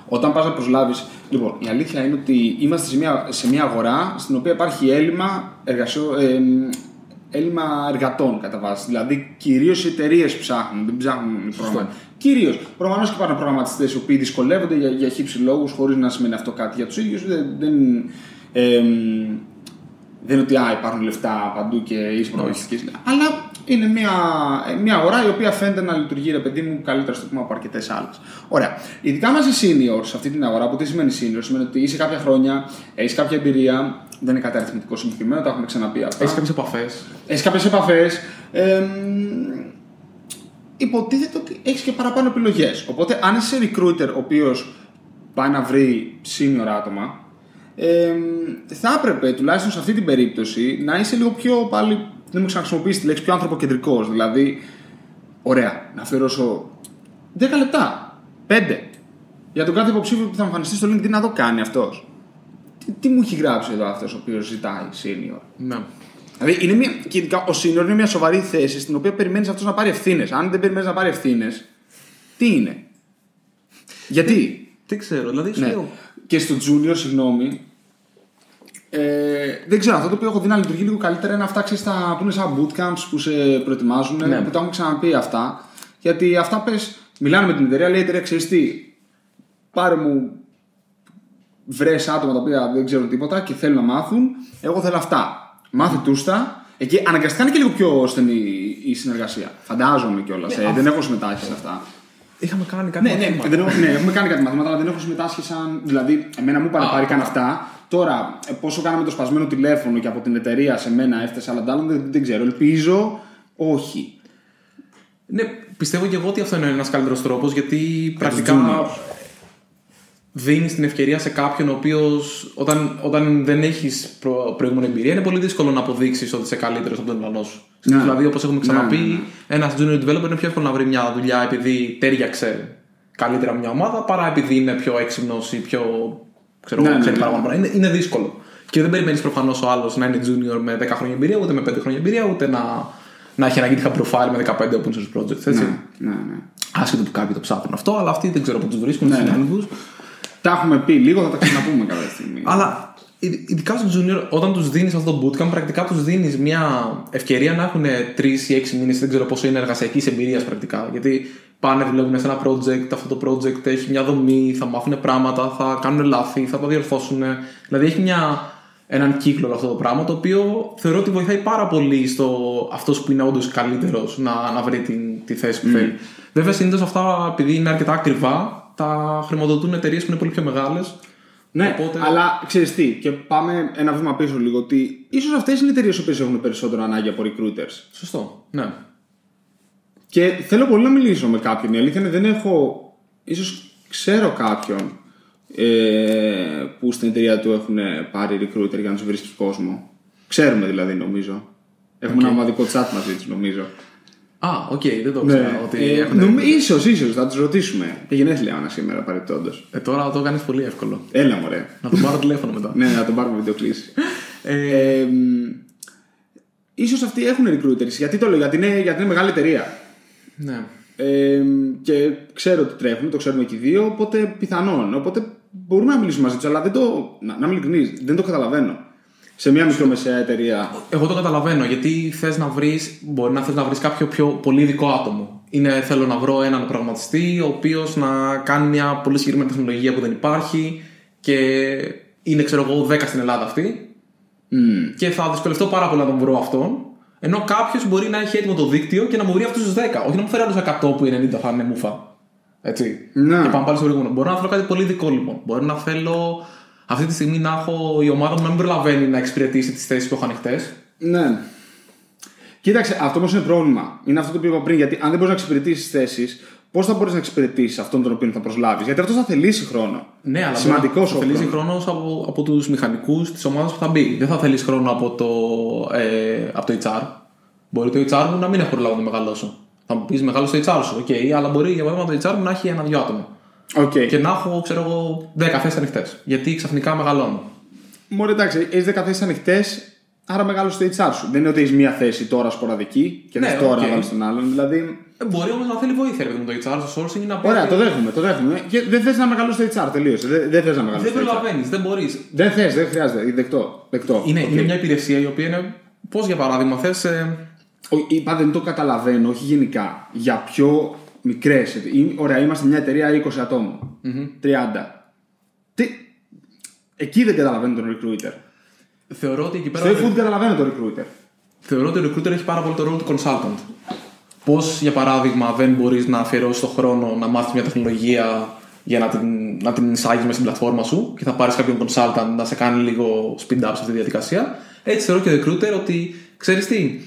όταν πας να προσλάβεις... Λοιπόν, η αλήθεια είναι ότι είμαστε σε μια, σε μια αγορά στην οποία υπάρχει έλλειμμα, εργασιο, ε, έλλειμμα εργατών κατά βάση. Δηλαδή, κυρίως οι εταιρείες ψάχνουν, δεν ψάχνουν οι προγραμματιστές. Κυρίως. Προφανώς και υπάρχουν προγραμματιστέ οι οποίοι δυσκολεύονται για, για χύψη λόγους, χωρίς να σημαίνει αυτό κάτι για τους ίδιους. Δεν, δεν, εμ, δεν είναι ότι α, υπάρχουν λεφτά παντού και είσαι προγραμματιστική. Αλλά είναι μια, ε, μια αγορά η οποία φαίνεται να λειτουργεί, ρε παιδί μου, καλύτερα στο πούμε από αρκετές άλλες. Ωραία. Ειδικά μα οι seniors σε αυτή την αγορά, που τι σημαίνει senior, σημαίνει ότι είσαι κάποια χρόνια, έχεις κάποια εμπειρία, δεν είναι κάτι αριθμητικό συγκεκριμένο, τα έχουμε ξαναπεί αυτά. Έχεις κάποιες επαφές. Έχεις κάποιες επαφές. υποτίθεται ότι έχεις και παραπάνω επιλογές. Οπότε, αν είσαι recruiter ο οποίος πάει να βρει senior άτομα, εμ, θα έπρεπε τουλάχιστον σε αυτή την περίπτωση να είσαι λίγο πιο πάλι. Δεν μου ξαναχρησιμοποιήσει τη λέξη πιο ανθρωποκεντρικός. Δηλαδή, ωραία, να αφιερώσω 10 λεπτά, 5 για τον κάθε υποψήφιο που θα εμφανιστεί στο LinkedIn να το κάνει αυτός. Τι, τι μου έχει γράψει εδώ αυτός ο οποίος ζητάει senior; Ναι. Δηλαδή, είναι μια, και ειδικά ο senior είναι μια σοβαρή θέση στην οποία περιμένεις αυτός να πάρει ευθύνες. Αν δεν περιμένεις να πάρει ευθύνες, τι είναι; Γιατί; Δεν ξέρω, δηλαδή σου Ναι. λέω. Και στο junior, συγγνώμη. Ε, δεν ξέρω, αυτό το οποίο έχω δει να λειτουργεί λίγο καλύτερα είναι αυτά ξέρεις, τα, που είναι σαν bootcamps που σε προετοιμάζουν, Ναι. που τα έχουμε ξαναπεί αυτά. Γιατί αυτά πες, μιλάνε με την εταιρεία, λέει η εταιρεία, ξέρεις τι, πάρε μου βρε άτομα τα οποία δεν ξέρουν τίποτα και θέλουν να μάθουν. Εγώ θέλω αυτά. Μάθε του τα. Εκεί αναγκαστικά είναι και λίγο πιο στενή η συνεργασία. Φαντάζομαι κιόλας. ε, δεν έχω συμμετάσχει σε αυτά. Είχαμε κάνει κάτι Ναι, ναι, δεν έχω, ναι, έχουμε κάνει κάτι μαθήματα, αλλά δεν έχω συμμετάσχει σαν. Δηλαδή, εμένα μου είπαν Α, πάρει καν α. αυτά. Τώρα, ε, πόσο κάναμε το σπασμένο τηλέφωνο και από την εταιρεία σε μένα έφτασε άλλα άλλα, δεν, δεν ξέρω. Ελπίζω όχι. Ναι, πιστεύω και εγώ ότι αυτό είναι ένας καλύτερος τρόπος γιατί πρακτικά juniors. δίνεις την ευκαιρία σε κάποιον ο οποίος όταν, όταν δεν έχεις προ, προηγούμενη εμπειρία είναι πολύ δύσκολο να αποδείξεις ότι είσαι καλύτερος από τον ευρώ σου. Ναι. Δηλαδή, όπως έχουμε ξαναπεί, Ναι, ναι, ναι. ένας junior developer είναι πιο εύκολο να βρει μια δουλειά επειδή τέριαξε καλύτερα με μια ομάδα παρά επειδή είναι πιο έξυπνος ή πιο. Ξέρω Ναι, εγώ, ναι, ξέρει ναι. παραπάνω πράγματα. Είναι, είναι δύσκολο. Και δεν περιμένεις προφανώς ο άλλος να είναι junior με 10 χρόνια εμπειρία, ούτε με 5 χρόνια εμπειρία, ούτε να, να έχει ένα GitHub profile με 15 open source projects. Έτσι. Ναι, ναι, ναι. Άσχετο που κάποιοι το ψάχνουν αυτό, αλλά αυτοί δεν ξέρω πού τους βρίσκουν, Ναι, τους ναι. άνεργου. Τα έχουμε πει λίγο, θα τα ξαναπούμε (laughs) κάποια στιγμή. Αλλά ειδ- ειδικά στους junior, όταν τους δίνεις αυτό το bootcamp, πρακτικά τους δίνεις μια ευκαιρία να έχουν 3 ή 6 μήνες, δεν ξέρω πόσο είναι εργασιακής εμπειρίας πρακτικά. Γιατί πάνε, δουλεύουν σε ένα project, αυτό το project έχει μια δομή, θα μάθουν πράγματα, θα κάνουν λάθη, θα τα διορθώσουν. Δηλαδή έχει μια, έναν κύκλο όλο αυτό το πράγμα, το οποίο θεωρώ ότι βοηθάει πάρα πολύ στο αυτός που είναι όντως καλύτερος να, να βρει την, τη θέση που θέλει. Βέβαια, συνήθως αυτά, επειδή είναι αρκετά ακριβά, τα χρηματοδοτούν εταιρείες που είναι πολύ πιο μεγάλες. Ναι, Οπότε- αλλά ξέρεις τι, και πάμε ένα βήμα πίσω λίγο. Ότι ίσως αυτές είναι οι εταιρείες που έχουν περισσότερο ανάγκη από recruiters. Σωστό. Ναι. Και θέλω πολύ να μιλήσω με κάποιον. Η αλήθεια είναι δεν έχω. ίσως ξέρω κάποιον ε, που στην εταιρεία του έχουν πάρει recruiter για να τους βρίσκει κόσμο. Ξέρουμε δηλαδή νομίζω. Έχουμε ένα ομαδικό chat μαζί τους νομίζω. Α, οκ, δεν το ξέρω. ότι Ε, έχουν... νομ- ίσως, ίσως, θα τους ρωτήσουμε. Και γενέθλια Άννα σήμερα παρεπτόντω. ε, τώρα το κάνεις πολύ εύκολο. Έλα μωρέ. Να τον πάρω τηλέφωνο μετά. ναι, να τον πάρουμε βιντεοκλήση. Ε, Ε, μ, ίσως αυτοί έχουν recruiters. Γιατί το λέω, γιατί είναι, γιατί είναι μεγάλη εταιρεία. Ναι. Ε, και ξέρω ότι τρέχουν, το ξέρουμε και οι δύο, οπότε πιθανόν. Οπότε μπορούμε να μιλήσουμε μαζί τους, αλλά δεν το, να, να είμαι ειλικρινής, δεν το καταλαβαίνω. Σε μια μικρομεσαία εταιρεία. Εγώ το καταλαβαίνω γιατί θες να βρεις, μπορεί να θες να βρεις κάποιο πιο πολύ ειδικό άτομο. Είναι θέλω να βρω έναν προγραμματιστή ο οποίος να κάνει μια πολύ συγκεκριμένη τεχνολογία που δεν υπάρχει και είναι, ξέρω εγώ, 10 στην Ελλάδα αυτή. Και θα δυσκολευτώ πάρα πολύ να τον βρω αυτόν. Ενώ κάποιος μπορεί να έχει έτοιμο το δίκτυο και να μου βρει αυτούς τους 10. Όχι να μου φέρει άλλους 100 που οι 90 θα είναι μουφα. Έτσι. Ναι. Και πάμε πάλι στο προηγούμενο. Μπορώ να θέλω κάτι πολύ δικό λοιπόν. Μπορεί να θέλω αυτή τη στιγμή να έχω η ομάδα μου να μην προλαβαίνει να εξυπηρετήσει τις θέσεις που έχω ανοιχτές. Ναι. Κοίταξε, αυτό όμω είναι πρόβλημα. Είναι αυτό το οποίο είπα πριν. Γιατί αν δεν μπορείς να εξυπηρετήσεις θέσεις, πώς θα μπορείς να εξυπηρετήσεις αυτόν τον οποίο θα προσλάβεις; Γιατί αυτός θα θελήσει χρόνο. Ναι, αλλά Σημαντικό μπορεί να θελήσει χρόνος από, από τους μηχανικούς της ομάδας που θα μπει. Δεν θα θέλει χρόνο από το, ε, από το HR. Μπορεί το HR μου να μην έχω προλάβει να μεγαλώσω. Θα μου πεις μεγάλωσε το HR σου, οκ, αλλά μπορεί για παράδειγμα το HR μου να έχει ένα-δυο άτομα. Okay. Και να έχω, ξέρω εγώ, 10 θέσεις ανοιχτές. Γιατί ξαφνικά μεγαλώνω. Μωρέ, εντάξει, έχεις 10 θέσεις ανοιχτές, άρα μεγάλωσε το HR σου. Δεν είναι ότι έχεις μία θέση τώρα σποραδική και Ναι, ναι, τώρα οκ. να βάλεις τον άλλον. Δηλαδή. Ε, μπορεί όμως να θέλει βοήθεια ρε παιδί μου, το HR στο sourcing ή να πει. Ωραία, το δέχομαι, το δέχομαι. Και δεν θες να μεγαλώσει το HR, τελείωσε. Δεν, δεν θες να μεγαλώσει Δεν το HR. προλαβαίνεις, δεν μπορείς. Δεν θες, δεν χρειάζεται. Δεκτό. δεκτό. Είναι, Οκ. είναι μια υπηρεσία η οποία είναι. Πώς για παράδειγμα, θες. Ε, Ο- Είπα δεν το καταλαβαίνω, όχι γενικά. Για πιο μικρές. Ωραία, είμαστε μια εταιρεία 20 ατόμων 30. Τι... Εκεί δεν καταλαβαίνω τον recruiter. Θεωρώ ότι εκεί πέρα. Στο eFood καταλαβαίνω τον recruiter. Θεωρώ ότι ο recruiter έχει πάρα πολύ το ρόλο του consultant. Πώς, για παράδειγμα, δεν μπορείς να αφιερώσεις τον χρόνο να μάθεις μια τεχνολογία για να την, να την εισάγεις μέσα στην πλατφόρμα σου και θα πάρεις κάποιον consultant να σε κάνει λίγο speed up σε αυτή τη διαδικασία. Έτσι θεωρώ και ο recruiter ότι ξέρεις τι,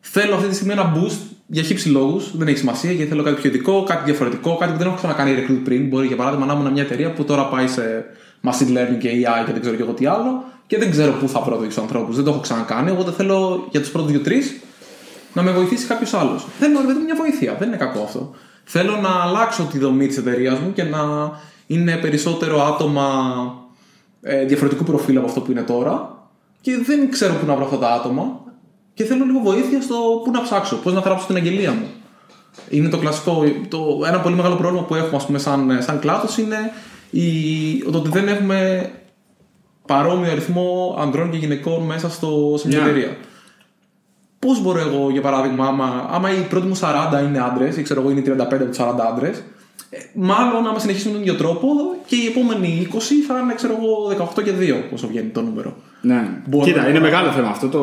θέλω αυτή τη στιγμή ένα boost για χύψη λόγους, δεν έχει σημασία γιατί θέλω κάτι πιο ειδικό, κάτι διαφορετικό, κάτι που δεν έχω ξανακάνει recruit πριν. Μπορεί για παράδειγμα να ήμουν μια εταιρεία που τώρα πάει σε machine learning και AI και δεν ξέρω και εγώ τι άλλο και δεν ξέρω πού θα βρω τέτοιου ανθρώπους. Δεν το έχω ξανακάνει. Οπότε θέλω για τους πρώτους δύο-τρεις να με βοηθήσει κάποιος άλλος. Θέλω ρε παιδί μου, μια βοήθεια. Δεν είναι κακό αυτό. Θέλω να αλλάξω τη δομή της εταιρείας μου και να είναι περισσότερο άτομα ε, διαφορετικού προφίλ από αυτό που είναι τώρα. Και δεν ξέρω πού να βρω αυτά τα άτομα. Και θέλω λίγο βοήθεια στο πού να ψάξω, πώς να γράψω την αγγελία μου. Είναι το κλασικό. Το, ένα πολύ μεγάλο πρόβλημα που έχουμε ας πούμε, σαν, σαν κλάδος είναι η, το ότι δεν έχουμε παρόμοιο αριθμό ανδρών και γυναικών μέσα στο, σε μια Ναι. εταιρεία. Πώς μπορώ εγώ, για παράδειγμα, άμα, άμα οι πρώτοι μου 40 είναι άντρες, ή ξέρω εγώ είναι 35 από τους 40 άντρες, μάλλον άμα συνεχίσουμε τον ίδιο τρόπο και οι επόμενοι 20 θα είναι, ξέρω εγώ, 18 και 2, όσο βγαίνει το νούμερο. Ναι. Μπορώ Κοίτα, να- είναι μεγάλο θέμα αυτό. Το...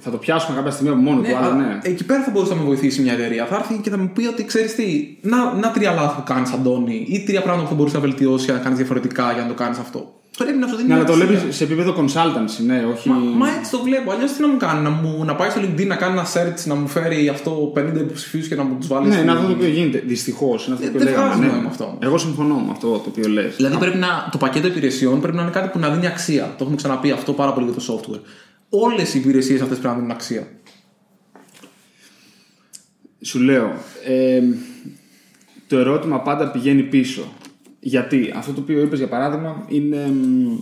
Θα το πιάσουμε κάποια στιγμή από μόνο Ναι, του, αλλά α- ναι. Εκεί πέρα θα μπορούσε να με βοηθήσει μια εταιρεία. Θα έρθει και θα μου πει ότι ξέρεις τι, να, να τρία λάθη που κάνεις, Αντώνη, ή τρία πράγματα που θα μπορούσε να βελτιώσει για να κάνεις διαφορετικά για να το κάνεις αυτό. Πρέπει να σου δίνει Ναι, αλλά μια το αξία. βλέπει σε επίπεδο consultancy, ναι, όχι. Μα, μα έτσι το βλέπω. Αλλιώς τι να μου κάνει, να, μου, να πάει στο LinkedIn να κάνει ένα search, να μου φέρει αυτό 50 υποψηφίους και να μου τους βάλει. Ναι, στη- είναι αυτό το οποίο γίνεται. Δυστυχώς. Είναι αυτό Ε, που δεν λέγαμε. βγάζει Ναι. νόημα αυτό. Εγώ συμφωνώ με αυτό το οποίο λες. Δηλαδή πρέπει να, το πακέτο υπηρεσιών πρέπει να είναι κάτι που να δίνει αξία. Το έχουμε ξαναπεί αυτό πάρα πολύ για το software. Όλες οι υπηρεσίες αυτές πρέπει να δίνουν αξία. Σου λέω, ε, το ερώτημα πάντα πηγαίνει πίσω. Γιατί αυτό το οποίο είπες για παράδειγμα είναι, μ,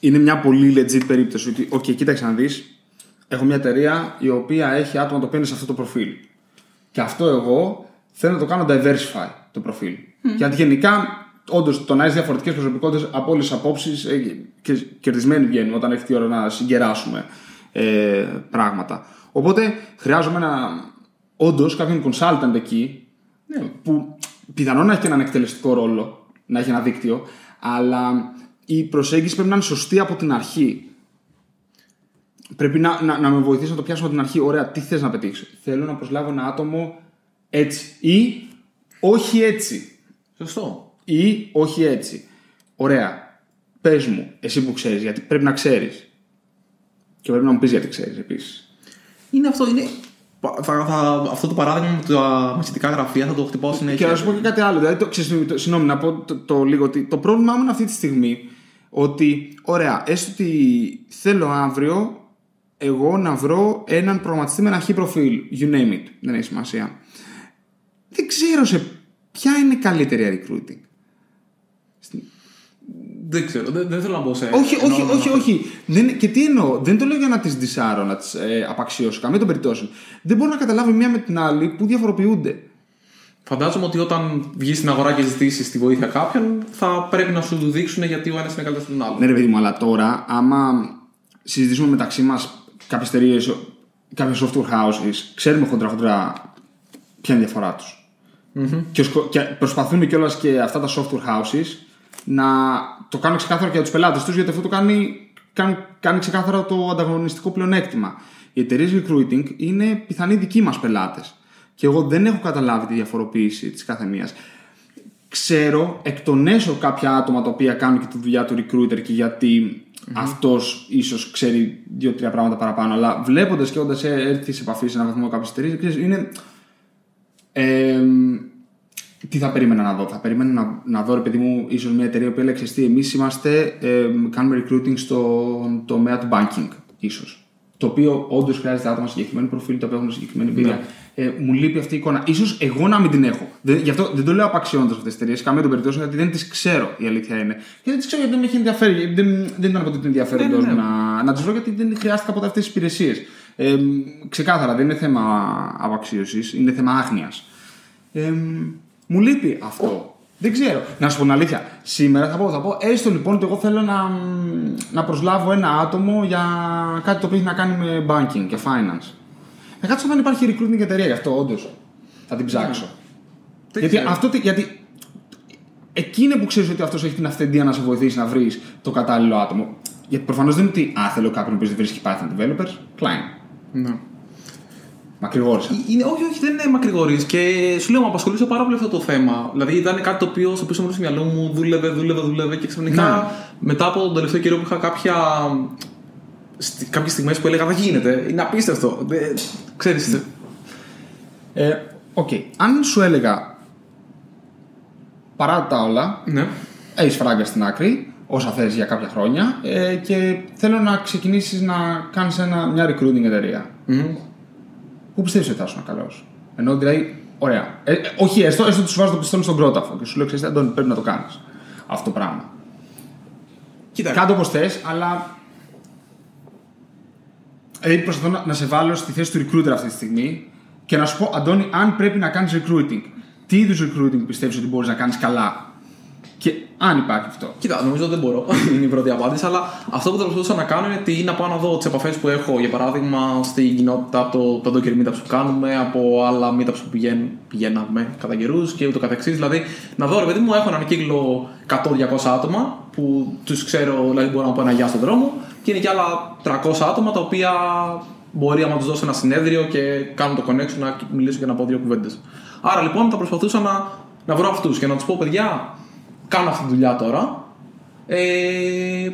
είναι μια πολύ legit περίπτωση. Ότι, οκ, κοίταξε να δεις, έχω μια εταιρεία η οποία έχει άτομα το οποίο είναι σε αυτό το προφίλ. Και αυτό εγώ θέλω να το κάνω diversify το προφίλ. Γιατί γενικά, όντως, το να έχεις διαφορετικές προσωπικότητες από όλες τις απόψεις και κερδισμένοι βγαίνουμε όταν έχει η ώρα να συγκεράσουμε ε, πράγματα. Οπότε χρειάζομαι ένα, όντως κάποιον consultant εκεί Ναι. που πιθανόν να έχει και έναν εκτελεστικό ρόλο, να έχει ένα δίκτυο, αλλά η προσέγγιση πρέπει να είναι σωστή από την αρχή. Πρέπει να, να, να με βοηθήσει να το πιάσω από την αρχή. Ωραία, τι θες να πετύχεις; Θέλω να προσλάβω ένα άτομο έτσι. Ή όχι έτσι. Σωστό. Ή όχι έτσι. Ωραία. Πες μου, εσύ που ξέρεις, γιατί πρέπει να ξέρεις. Και πρέπει να μου πεις γιατί ξέρεις επίσης. Είναι αυτό, είναι. Πα- Θα, θα, αυτό το παράδειγμα με τα μαθητικά γραφεία θα το χτυπάω Και συνέχεια. να σου πω και κάτι άλλο. Δηλαδή, το, ξέρεις, το, συγγνώμη, να πω το, το λίγο ότι το πρόβλημά μου είναι αυτή τη στιγμή ότι, ωραία, έστω ότι θέλω αύριο εγώ να βρω έναν προγραμματιστή με ένα χ προφίλ. You name it. Δεν έχει σημασία. Δεν ξέρω σε ποια είναι η καλύτερη recruiting. Δεν ξέρω, δεν, δεν θέλω να μπω σε. όχι, όχι, εννοώ να- όχι, όχι. Δεν, και τι εννοώ, δεν το λέω για να τις δυσάρω, να τις ε, απαξιώσω. Καμία των περιπτώσεων. Δεν μπορώ να καταλάβω μία με την άλλη που διαφοροποιούνται. Φαντάζομαι ότι όταν βγεις στην αγορά και ζητήσεις τη βοήθεια κάποιον, θα πρέπει να σου δείξουν γιατί ο ένας είναι καλύτερος από τον άλλο. Ναι, ρε παιδί μου, αλλά τώρα, άμα συζητήσουμε μεταξύ μας κάποιες εταιρείες, κάποια software houses, ξέρουμε χοντρά-χοντρά ποια είναι η διαφορά τους. Και, και προσπαθούν κιόλας και αυτά τα software houses να το κάνουν ξεκάθαρο και για τους πελάτες τους, γιατί αυτό το κάνει, κάνει, κάνει ξεκάθαρο το ανταγωνιστικό πλεονέκτημα. Οι εταιρείες recruiting είναι πιθανοί δικοί μας πελάτες. Και εγώ δεν έχω καταλάβει τη διαφοροποίηση της κάθε μία. Ξέρω εκ των έσω κάποια άτομα τα οποία κάνουν και τη δουλειά του recruiter και γιατί mm-hmm. αυτός ίσως ξέρει δύο-τρία πράγματα παραπάνω. Αλλά βλέποντας και όντας έρθει σε επαφή σε έναν βαθμό κάποιες εταιρείες, είναι. Ε, τι θα περίμενα να δω. Θα περίμενα να, να δω, ρε παιδί μου, ίσως μια εταιρεία που έλεγε τι, εμείς είμαστε, ε, κάνουμε recruiting στον τομέα του banking, ίσως. Το οποίο όντως χρειάζεται άτομα συγκεκριμένο προφίλ, το οποίο έχουν συγκεκριμένη εμπειρία. Ναι. Ε, μου λείπει αυτή η εικόνα. σω εγώ να μην την έχω. Δεν, γι' αυτό δεν το λέω απαξιώντα αυτές τις εταιρείες, καμία των περιπτώσεων, γιατί δεν τις ξέρω η αλήθεια είναι. Και δεν τις ξέρω γιατί δεν με έχει ενδιαφέρει. Δεν, δεν ήταν ποτέ ενδιαφέρον ναι, ναι, ναι. να, να τις βρω γιατί δεν χρειάστηκα ποτέ αυτές τις υπηρεσίες. Ε, ξεκάθαρα, δεν είναι θέμα απαξίωσης, είναι θέμα άγνοιας. Ε, μου λείπει αυτό. Δεν ξέρω. Να σου πω την αλήθεια. Σήμερα θα πω, θα πω έστω λοιπόν ότι εγώ θέλω να, να προσλάβω ένα άτομο για κάτι το οποίο έχει να κάνει με banking και finance. Θα κάτσω αν υπάρχει recruiting εταιρεία γι' αυτό, όντως. Θα την ψάξω. Ναι. γιατί, αυτό, γιατί εκείνη που ξέρεις ότι αυτός έχει την αυθεντία να σε βοηθήσει να βρεις το κατάλληλο άτομο. Γιατί προφανώς δεν είναι ότι α, θέλω κάποιον που δεν βρίσκει Python developers. Κλείνω. Ναι. Μακρηγόρησα. Είναι, όχι, όχι, δεν είναι μακρηγορία. Και σου λέω, με απασχολούσε πάρα πολύ αυτό το θέμα. Δηλαδή ήταν κάτι το οποίο στο πίσω μου στο μυαλό μου δούλευε, δούλευε, δούλευε και ξαφνικά ναι. μετά από τον τελευταίο καιρό που είχα κάποια. Κάποιες στιγμές που έλεγα δεν γίνεται. Είναι απίστευτο. Ξέρεις. Ναι. Ε, OK. Okay. Αν σου έλεγα παρά τα όλα, ναι. έχεις φράγκα στην άκρη, όσα θες για κάποια χρόνια ε, και θέλω να ξεκινήσεις να κάνεις μια recruiting εταιρεία. Mm-hmm. Πού πιστεύεις ότι θα ήσουν καλός; Ενώ δηλαδή, ωραία. Ε, ε, όχι, έστω, έστω ότι σου βάζω το πιστόλι στον κρόταφο και σου λέω: Ξέρετε, Αντώνη, πρέπει να το κάνεις. Αυτό το πράγμα. Κοίτα. Κάτω όπως θες, αλλά. Δηλαδή, προσπαθώ να, να σε βάλω στη θέση του recruiter αυτή τη στιγμή και να σου πω, Αντώνη, αν πρέπει να κάνεις recruiting, τι είδους recruiting πιστεύεις ότι μπορείς να κάνεις καλά και αν υπάρχει αυτό. Κοίτα, νομίζω ότι δεν μπορώ. (laughs) είναι η πρώτη απάντηση. Αλλά αυτό που θα προσπαθούσα να κάνω είναι τι να πάω να δω τις επαφές που έχω, για παράδειγμα, στην κοινότητα από το, το Docker Meetups που κάνουμε, από άλλα meetups που πηγαίν, πηγαίναμε κατά καιρούς και ούτω καθεξής. Δηλαδή, να δω, ρε παιδί μου, έχω έναν κύκλο 100-200 άτομα που τους ξέρω, δηλαδή μπορώ να πω ένα γεια στον δρόμο και είναι και άλλα 300 άτομα τα οποία μπορεί να τους δώσω ένα συνέδριο και κάνω το connection να μιλήσω και να πω δύο κουβέντες. Άρα λοιπόν θα προσπαθούσα να, να βρω αυτούς και να τους πω, παιδιά, κάνω αυτή τη δουλειά τώρα. Ε,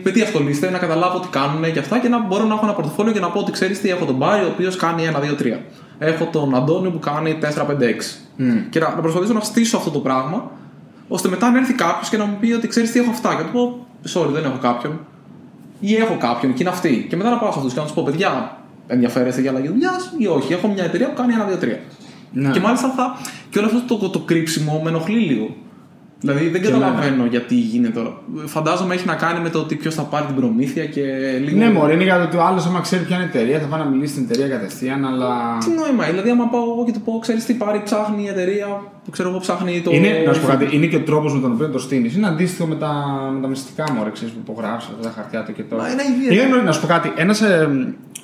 με τι ασχολείστε, να καταλάβω τι κάνουν και αυτά και να μπορώ να έχω ένα πορτοφόλιο και να πω ότι ξέρεις τι έχω τον Μπάρι ο οποίος κάνει 1, 2, 3. Έχω τον Αντώνιο που κάνει 4, 5, 6. Mm. Και να, να προσπαθήσω να στήσω αυτό το πράγμα ώστε μετά να έρθει κάποιος και να μου πει ότι ξέρεις τι έχω αυτά. Και να του πω, sorry, δεν έχω κάποιον. Ή έχω κάποιον και είναι αυτή. Και μετά να πάω σε αυτούς και να τους πω, παιδιά, ενδιαφέρεστε για αλλαγή δουλειάς ή όχι; Έχω μια εταιρεία που κάνει 1, 2, 3. Ναι. Και μάλιστα θα. Και όλο αυτό το, το, το κρύψιμο με ενοχλεί λίγο. Δηλαδή δεν καταλαβαίνω γιατί γίνεται τώρα. Φαντάζομαι έχει να κάνει με το ότι ποιος θα πάρει την προμήθεια και λίγο. Ναι, μωρέ, είναι για το ότι ο άλλος, άμα ξέρει ποια είναι η εταιρεία, θα πάει να μιλήσει στην εταιρεία κατευθείαν, αλλά. Τι νόημα, δηλαδή, άμα πάω εγώ και του πω, ξέρεις τι πάρει, ψάχνει η εταιρεία, που ξέρω εγώ ψάχνει το. Είναι, να σου πω κάτι, είναι και ο τρόπος με τον οποίο το στείνεις. Είναι αντίστοιχο με τα, με τα μυστικά μου, ξέρεις που υπογράψει αυτά τα χαρτιά του και τώρα. Μα είναι να σου πω κάτι, ένας. Ε,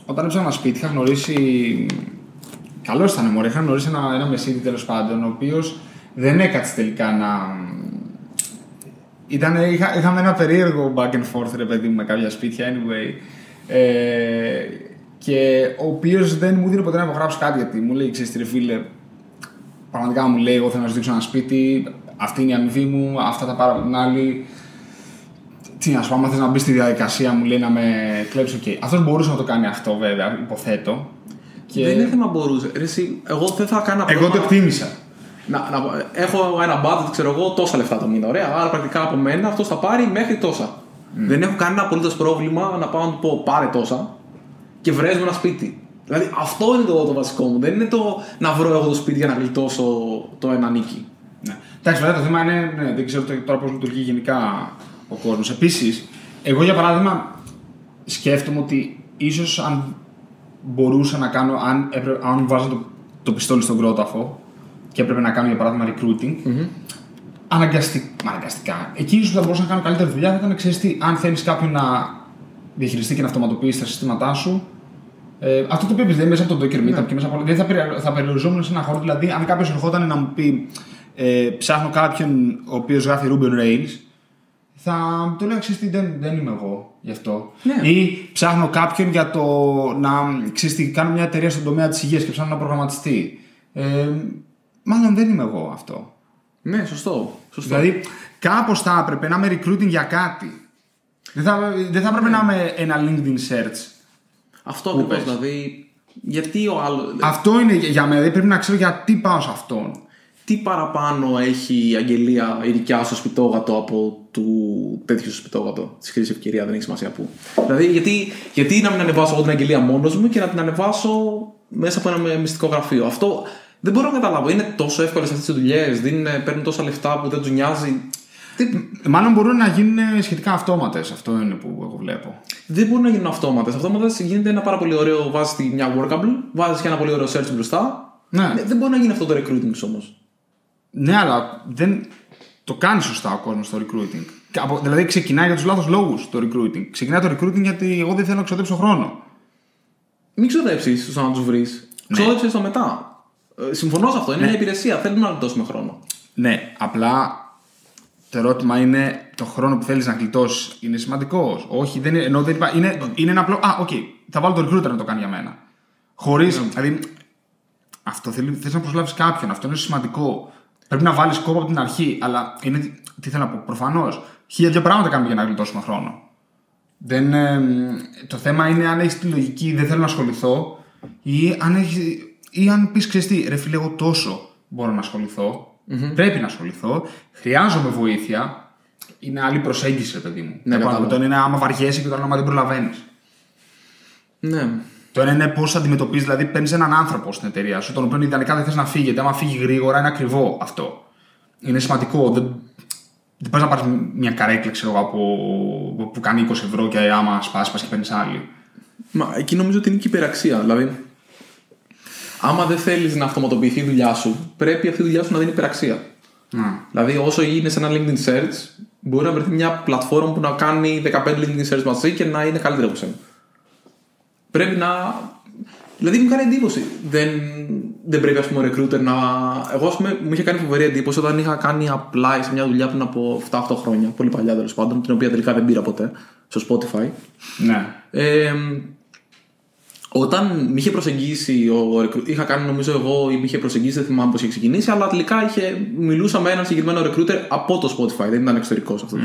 όταν έψαχνα ένα σπίτι, είχα γνωρίσει. Καλός ήταν, μωρέ, είχα γνωρίσει ένα, ένα μεσίδι τέλος πάντων, ο οποίος δεν έκατσε τελικά να ήταν, είχα, είχαμε ένα περίεργο back and forth, ρε παιδί μου, με κάποια σπίτια, anyway. Ε, και ο οποίος δεν μου δίνει ποτέ να υπογράψω κάτι γιατί μου λέει: Ξέρετε, ρε φίλε, πραγματικά μου λέει: Εγώ θέλω να σου δείξω ένα σπίτι, αυτή είναι η αμοιβή μου, αυτά τα πάρω από την άλλη. Τι να σου πω, άμα θες να μπεις στη διαδικασία, μου λέει να με κλέψει. Okay. Αυτός μπορούσε να το κάνει αυτό, βέβαια, υποθέτω. Και... Δεν είναι θέμα μπορούσε. εσύ, εγώ δεν θα κάνω Εγώ το εκτίμησα να, να, έχω ένα budget, ξέρω εγώ, τόσα λεφτά το μήνα. Ωραία. Άρα πρακτικά από μένα αυτός θα πάρει μέχρι τόσα. Mm. Δεν έχω κανένα απολύτως πρόβλημα να πάω να του πω πάρε τόσα και βρες μου ένα σπίτι. Δηλαδή αυτό είναι το, το βασικό μου. Δεν είναι το να βρω εγώ το σπίτι για να γλιτώσω το ένα νίκη. Ναι. Εντάξει, βέβαια το θέμα είναι, ναι, δεν ξέρω τώρα πώς λειτουργεί γενικά ο κόσμος. Επίσης, εγώ για παράδειγμα σκέφτομαι ότι ίσως αν μπορούσα να κάνω, αν, αν βάζω το, το πιστόλι στον κρόταφο, και έπρεπε να κάνω για παράδειγμα recruiting, mm-hmm. αναγκαστικά, αναγκαστικά. Εκείνο που θα μπορούσα να κάνω καλύτερη δουλειά θα ήταν ξέρεις τι, αν θέλεις κάποιον να διαχειριστεί και να αυτοματοποιήσει τα συστήματά σου, Ε, αυτό το οποίο επειδή μέσα από το Docker Meetup και μέσα από όλα. Δεν θα, περι- θα περιοριζόμουν σε ένα χώρο. Δηλαδή, αν κάποιος ερχόταν να μου πει ε, ψάχνω κάποιον ο οποίος γράφει Ruby on Rails, θα το λέω ξέρεις τι, δεν, δεν είμαι εγώ γι' αυτό. Ναι. Ή ψάχνω κάποιον για το να ξέρεις τι, κάνω μια εταιρεία στον τομέα της υγείας και ψάχνω ένα προγραμματιστή. Ε, μάλλον δεν είμαι εγώ αυτό. Ναι, σωστό. σωστό. Δηλαδή, κάπως θα έπρεπε να είμαι recruiting για κάτι. Δεν θα, δεν θα έπρεπε να είμαι ένα LinkedIn search. αυτό ακριβώ. πες. Δηλαδή, γιατί ο άλλος. Αυτό είναι για μένα. Δηλαδή πρέπει να ξέρω γιατί πάω σε αυτόν. Τι παραπάνω έχει η αγγελία η δικιά σου σπιτόγατο από του τέτοιου σου σπιτόγατο; Της χρήσης ευκαιρία, δεν έχει σημασία πού. Δηλαδή, γιατί, γιατί να μην ανεβάσω εγώ την αγγελία μόνος μου και να την ανεβάσω μέσα από ένα μυστικό γραφείο; Αυτό δεν μπορώ να καταλάβω. Είναι τόσο εύκολες αυτές τι δουλειές, παίρνουν τόσα λεφτά που δεν τους νοιάζει. Δεν, Μάλλον μπορούν να γίνουν σχετικά αυτόματες. Αυτό είναι που εγώ βλέπω. δεν μπορούν να γίνουν αυτόματες. Αυτόματες γίνεται ένα πάρα πολύ ωραίο. Βάζεις μια workable, βάζεις και ένα πολύ ωραίο search μπροστά. Ναι, Ναι, δεν μπορεί να γίνει αυτό το recruiting όμως. ναι αλλά δεν το κάνεις σωστά ο κόσμος το recruiting. Και από- Δηλαδή ξεκινάει για τους λάθος λόγους το recruiting. Ξεκινάει το recruiting γιατί εγώ δεν θέλω να ξοδέψω χρόνο. Μην ξοδέψεις στο να τους βρεις. Ξόδεψες το μετά. Ε, συμφωνώ σε αυτό. Είναι μια υπηρεσία. Θέλουμε να γλιτώσουμε χρόνο. Ναι, απλά το ερώτημα είναι το χρόνο που θέλεις να γλιτώσεις είναι σημαντικό; Όχι, δεν είναι, ενώ δεν είπα, είναι, είναι ένα απλό. Α, οκ, θα βάλω το recruiter να το κάνει για μένα. Χωρίς. Δηλαδή, αυτό θέλει, θες να προσλάβεις κάποιον, αυτό είναι σημαντικό. Πρέπει να βάλεις κόπο από την αρχή, αλλά είναι. Τι θέλω να πω, προφανώς. Χίλια δύο πράγματα κάνουμε για να γλιτώσουμε χρόνο. Δεν, ε, το θέμα είναι αν έχεις τη λογική δεν θέλω να ασχοληθώ ή αν, έχεις, ή αν πεις ξέρεις τι, ρε φίλε, εγώ τόσο μπορώ να ασχοληθω Πρέπει να ασχοληθώ. Χρειάζομαι βοήθεια. Είναι άλλη προσέγγιση, ρε παιδί μου. Ναι, το, κατάλαβα. το ένα είναι άμα βαριέσαι και το άλλο άμα δεν προλαβαίνεις. Ναι. Το ένα είναι πώς αντιμετωπίζεις, δηλαδή παίρνεις έναν άνθρωπο στην εταιρεία σου, τον οποίο ιδανικά δεν θες να φύγει, γιατί άμα φύγει γρήγορα είναι ακριβό αυτό. Είναι σημαντικό. Δεν, δεν πας να πάρεις μια καρέκλα, ξέρω εγώ, από, που κάνει 20 ευρώ και άμα σπάσει, πα και παίρνεις άλλη. Μα εκεί νομίζω ότι είναι και η υπεραξία. Δηλαδή, άμα δεν θέλεις να αυτοματοποιηθεί η δουλειά σου, πρέπει αυτή η δουλειά σου να δίνει υπεραξία. Να. Δηλαδή, όσο είναι σε ένα LinkedIn search, μπορεί να βρεθεί μια πλατφόρμα που να κάνει 15 LinkedIn search μαζί και να είναι καλύτερη από σένα. Πρέπει να. Δηλαδή, μου κάνει εντύπωση. Δεν, δεν πρέπει, ας πούμε, ο recruiter να. Εγώ, ας πούμε, μου είχε κάνει φοβερή εντύπωση όταν είχα κάνει apply σε μια δουλειά πριν από 7-8 χρόνια, πολύ παλιά τέλος πάντων, την οποία τελικά δεν πήρα ποτέ, στο Spotify. Ναι. Ε, όταν με είχε προσεγγίσει ο recruiter, είχα κάνει νομίζω εγώ ή με είχε προσεγγίσει, δεν θυμάμαι πώς είχε ξεκινήσει, αλλά τελικά είχε, μιλούσα με έναν συγκεκριμένο recruiter από το Spotify, δεν ήταν εξωτερικός αυτός.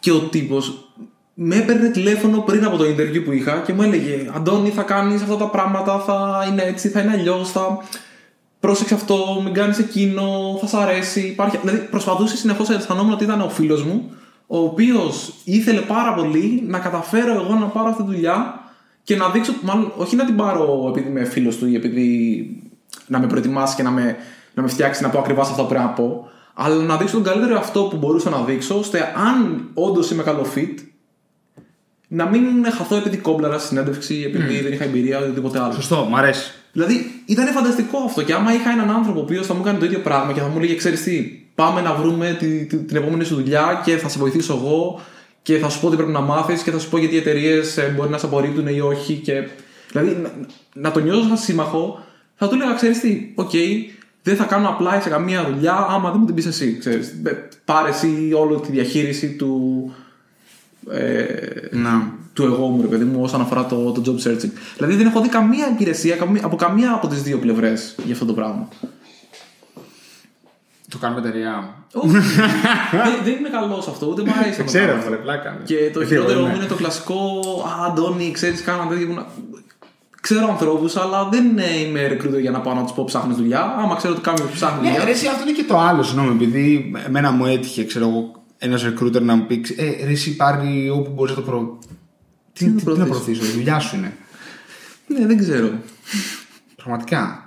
Και ο τύπος με έπαιρνε τηλέφωνο πριν από το interview που είχα και μου έλεγε Αντώνη, θα κάνεις αυτά τα πράγματα, θα είναι έτσι, θα είναι αλλιώς, θα. Πρόσεξε αυτό, μην κάνεις εκείνο, θα σ' αρέσει. Υπάρχει... Δηλαδή, προσπαθούσε συνεχώς, αισθανόμουν ότι ήταν ο φίλος μου, ο οποίος ήθελε πάρα πολύ να καταφέρω εγώ να πάρω αυτή τη δουλειά και να δείξω, μάλλον όχι να την πάρω επειδή είμαι φίλος του ή επειδή να με προετοιμάσει και να με, να με φτιάξει να πω ακριβώς αυτά που πρέπει να πω, αλλά να δείξω τον καλύτερο αυτό που μπορούσα να δείξω, ώστε αν όντως είμαι καλό fit, να μην χαθώ επειδή κόμπλαρα στη συνέντευξη, επειδή δεν είχα εμπειρία ή οτιδήποτε άλλο. Σωστό, μ' αρέσει. Δηλαδή ήταν φανταστικό αυτό. Και άμα είχα έναν άνθρωπο ο οποίος θα μου έκανε το ίδιο πράγμα και θα μου έλεγε: Ξέρεις τι, πάμε να βρούμε τη, τη- την επόμενη σου δουλειά και θα σε βοηθήσω εγώ και θα σου πω τι πρέπει να μάθεις και θα σου πω γιατί οι εταιρείες μπορεί να σε απορρίπτουν ή όχι. Και... Δηλαδή να, να το νιώσω σαν σύμμαχο, θα του έλεγα: Ξέρεις τι, οκ, δεν θα κάνω apply σε καμία δουλειά άμα δεν μου την πεις εσύ. Ξέρεις. Ε, Πάρε εσύ όλη τη διαχείριση του, ε, Να. του εγώ μου, ρε παιδί μου, όσον αφορά το, το job searching. Δηλαδή δεν έχω δει καμία υπηρεσία καμία- από καμία από τις δύο πλευρές για αυτό το πράγμα. Το κάνουμε εταιρεία. Όχι. (laughs) δεν, δεν είμαι καλός σε αυτό, ούτε μου αρέσει αυτό. το Ξέρω, πράγμα. βρε, πλάκα. είναι. Και το Ε, χειρότερο ναι. μου είναι το κλασικό Α, Αντώνη, ξέρεις, κάνα τέτοιο. που να-» Ξέρω ανθρώπους, αλλά δεν ε, είμαι recruiter για να πάω να τους πω ψάχνεις δουλειά. Άμα ξέρω ότι κάποιος ψάχνει Ναι, δουλειά. ρε, εσύ, αυτό είναι και το άλλο, συγγνώμη, επειδή εμένα μου έτυχε, ξέρω εγώ, ένας recruiter να μου πει, Ε, ρε, εσύ πάρει όπου μπορείς να το προ. Τι, να τι, τι να προωθήσεις; προωθήσω, η δουλειά σου είναι. Ναι, δεν ξέρω. Πραγματικά.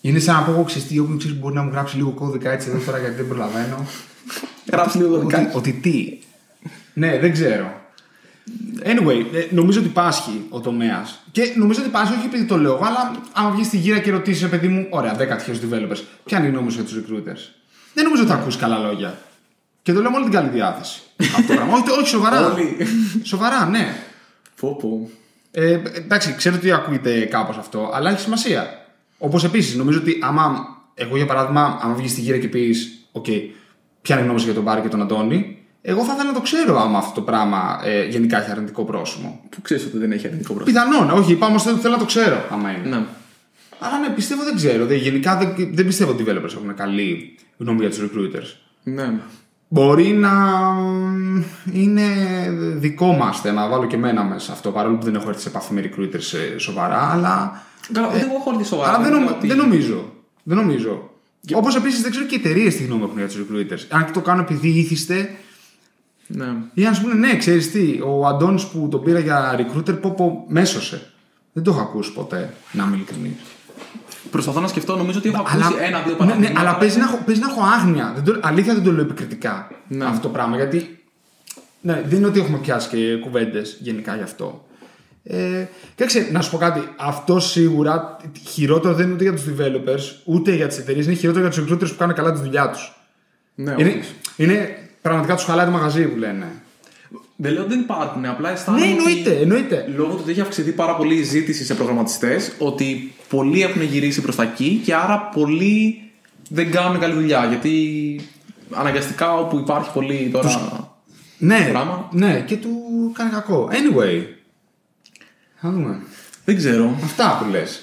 Είναι σαν να πω εγώ ξέρεις τι, όποιον ξέρεις μπορεί να μου γράψει λίγο κώδικα έτσι εδώ τώρα γιατί δεν προλαβαίνω. Γράψει λίγο ότι, δικά. ότι τι. ναι, δεν ξέρω. Anyway, ε, νομίζω ότι πάσχει ο τομέας. Και νομίζω ότι πάσχει όχι επειδή το λέω εγώ, αλλά άμα βγεις στη γύρα και ρωτήσεις, παιδί μου, ωραία, 10 τυχαίου developers, ποια είναι η γνώμη σου για τους recruiters; Δεν νομίζω ότι θα ακούσει καλά λόγια. Και το λέω με όλη την καλή διάθεση. (laughs) Αυτό το πράγμα. όχι, όχι, σοβαρά. Όλοι. σοβαρά, ναι. Πω, πω. Ε, εντάξει, ξέρω ότι ακούγεται κάπως αυτό, αλλά έχει σημασία. Όπως επίσης, νομίζω ότι άμα εγώ για παράδειγμα, άμα βγεις στη γύρα και πεις, OK, ποια είναι η γνώμη σου για τον Μπάρι και τον Αντώνη, εγώ θα ήθελα να το ξέρω άμα αυτό το πράγμα ε, γενικά έχει αρνητικό πρόσημο. Πού ξέρεις ότι δεν έχει αρνητικό πρόσωπο. Πιθανόν, όχι, είπα όμως θέλω, θέλω να το ξέρω άμα είναι. Ναι. Αλλά ναι, πιστεύω δεν ξέρω. Δεν, γενικά δεν, δεν πιστεύω ότι οι developers έχουν καλή γνώμη για τους recruiters. ναι. Μπορεί να είναι δικό μας θέμα, να βάλω και εμένα μέσα σε αυτό, παρόλο που δεν έχω έρθει σε επαφή με recruiters ε, σοβαρά, αλλά. Καλά, ούτε εγώ έχω έρθει σοβαρά. αλλά δεν, είναι νομ- ότι- δεν νομίζω. Δεν νομίζω. Όπως επίσης δεν ξέρω και οι εταιρείες τι γνώμη έχουν για τους recruiters. Αν και το κάνω επειδή ήθιστε, Ναι. ή αν σου πούνε ναι, ξέρεις τι, ο Αντώνης που τον πήρα για recruiter, πω πω μέσωσε. Δεν το έχω ακούσει ποτέ, να είμαι ειλικρινής. Προσπαθώ να σκεφτώ, νομίζω ότι έχω ακούσει ένα-δύο ναι, παραδείγματα. ναι, αλλά παίζει να, έχω, παίζει να έχω άγνοια. Δεν το, αλήθεια δεν το λέω επικριτικά Ναι. αυτό το πράγμα. Γιατί ναι, δεν είναι ότι έχουμε πιάσει και κουβέντες γενικά γι' αυτό. Ε, κοίταξε, να σου πω κάτι. Αυτό σίγουρα χειρότερο δεν είναι ούτε για τους developers ούτε για τις εταιρείες. Είναι χειρότερο για τους recruiters που κάνουν καλά τη δουλειά τους. Ναι, είναι, όντως. είναι πραγματικά τους χαλάει το μαγαζί που λένε. Δεν λέω ότι δεν υπάρχουν, απλά αισθάνομαι. Ναι, εννοείται, ότι εννοείται. Λόγω του ότι έχει αυξηθεί πάρα πολύ η ζήτηση σε προγραμματιστές, ότι πολλοί έχουν γυρίσει προς τα εκεί και άρα πολλοί δεν κάνουν καλή δουλειά. Γιατί αναγκαστικά όπου υπάρχει πολύ τώρα. Ναι, Πράγμα. ναι, και του κάνει κακό. Anyway. Θα δούμε. Δεν ξέρω. Αυτά που λες.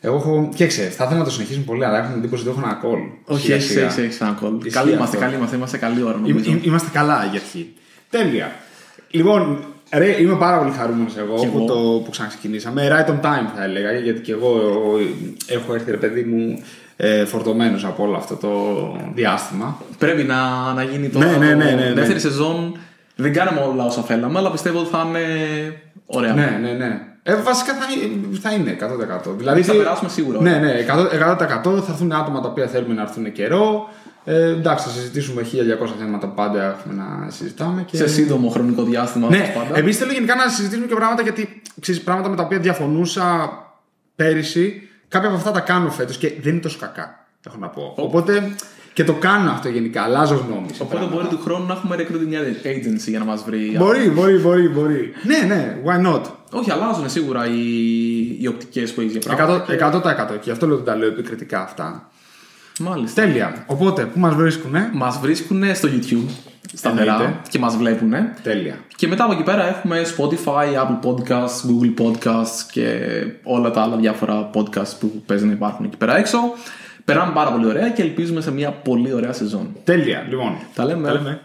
Εγώ έχω. Κοίταξε, θα ήθελα να το συνεχίσουμε πολύ, αλλά έχω την εντύπωση ότι έχω ένα call. Όχι, Σιγά έχεις σιγά. έχεις ένα κόλ. Ισχύει Καλή είμαστε, αυτό. καλή είμαστε. Είμαστε καλή ώρα Εί- νομίζω. εί- Είμαστε καλά για αρχή. Τέλεια. Λοιπόν, ρε, είμαι πάρα πολύ χαρούμενος εγώ, Κι που, εγώ. το, που ξαναξεκινήσαμε. Right on time θα έλεγα, γιατί και εγώ ε, έχω έρθει, ρε παιδί μου, ε, φορτωμένος από όλο αυτό το διάστημα. Πρέπει να, να γίνει τώρα. Ναι, ναι, ναι, ναι, ναι. Δεύτερη σεζόν. Δεν κάναμε όλα όσα θέλαμε, αλλά πιστεύω ότι θα είναι ωραία. Ναι, ναι, ναι. Ε, βασικά θα, είναι- θα είναι 100%. Δηλαδή, Θα τι- περάσουμε σίγουρα. Ναι, ναι, 100%, θα έρθουν άτομα τα οποία θέλουμε να έρθουν καιρό. Ε, εντάξει, θα συζητήσουμε 1200 θέματα που πάντα έχουμε να συζητάμε. Και... Σε σύντομο χρονικό διάστημα. όπως Ναι, πάντα. επίση θέλω γενικά να συζητήσουμε και πράγματα γιατί ξέρεις, πράγματα με τα οποία διαφωνούσα πέρυσι. Κάποια από αυτά τα κάνω φέτος και δεν είναι τόσο κακά. Έχω να πω. Οπότε και το κάνω αυτό γενικά. Αλλάζω γνώμη. σε Οπότε πράγματα. μπορεί του χρόνου να έχουμε recruiting μια agency για να μας βρει. Μπορεί, μπορεί, μπορεί, μπορεί. ναι, ναι, why not; Όχι, αλλάζουν σίγουρα οι, οι οπτικές που έχεις για πράγματα. 100%, 100%. Και γι' αυτό λέω ότι τα λέω επικριτικά αυτά. Μάλιστα. Τέλεια. Οπότε, πού μας βρίσκουνε; Μας βρίσκουν στο YouTube σταθερά Εννοείται. και μας βλέπουν. Τέλεια. Και μετά από εκεί πέρα έχουμε Spotify, Apple Podcasts, Google Podcasts και όλα τα άλλα διάφορα podcasts που παίζει να υπάρχουν εκεί πέρα έξω. Περάμε πάρα πολύ ωραία και ελπίζουμε σε μια πολύ ωραία σεζόν. Τέλεια. Λοιπόν, Τα λέμε. τα λέμε.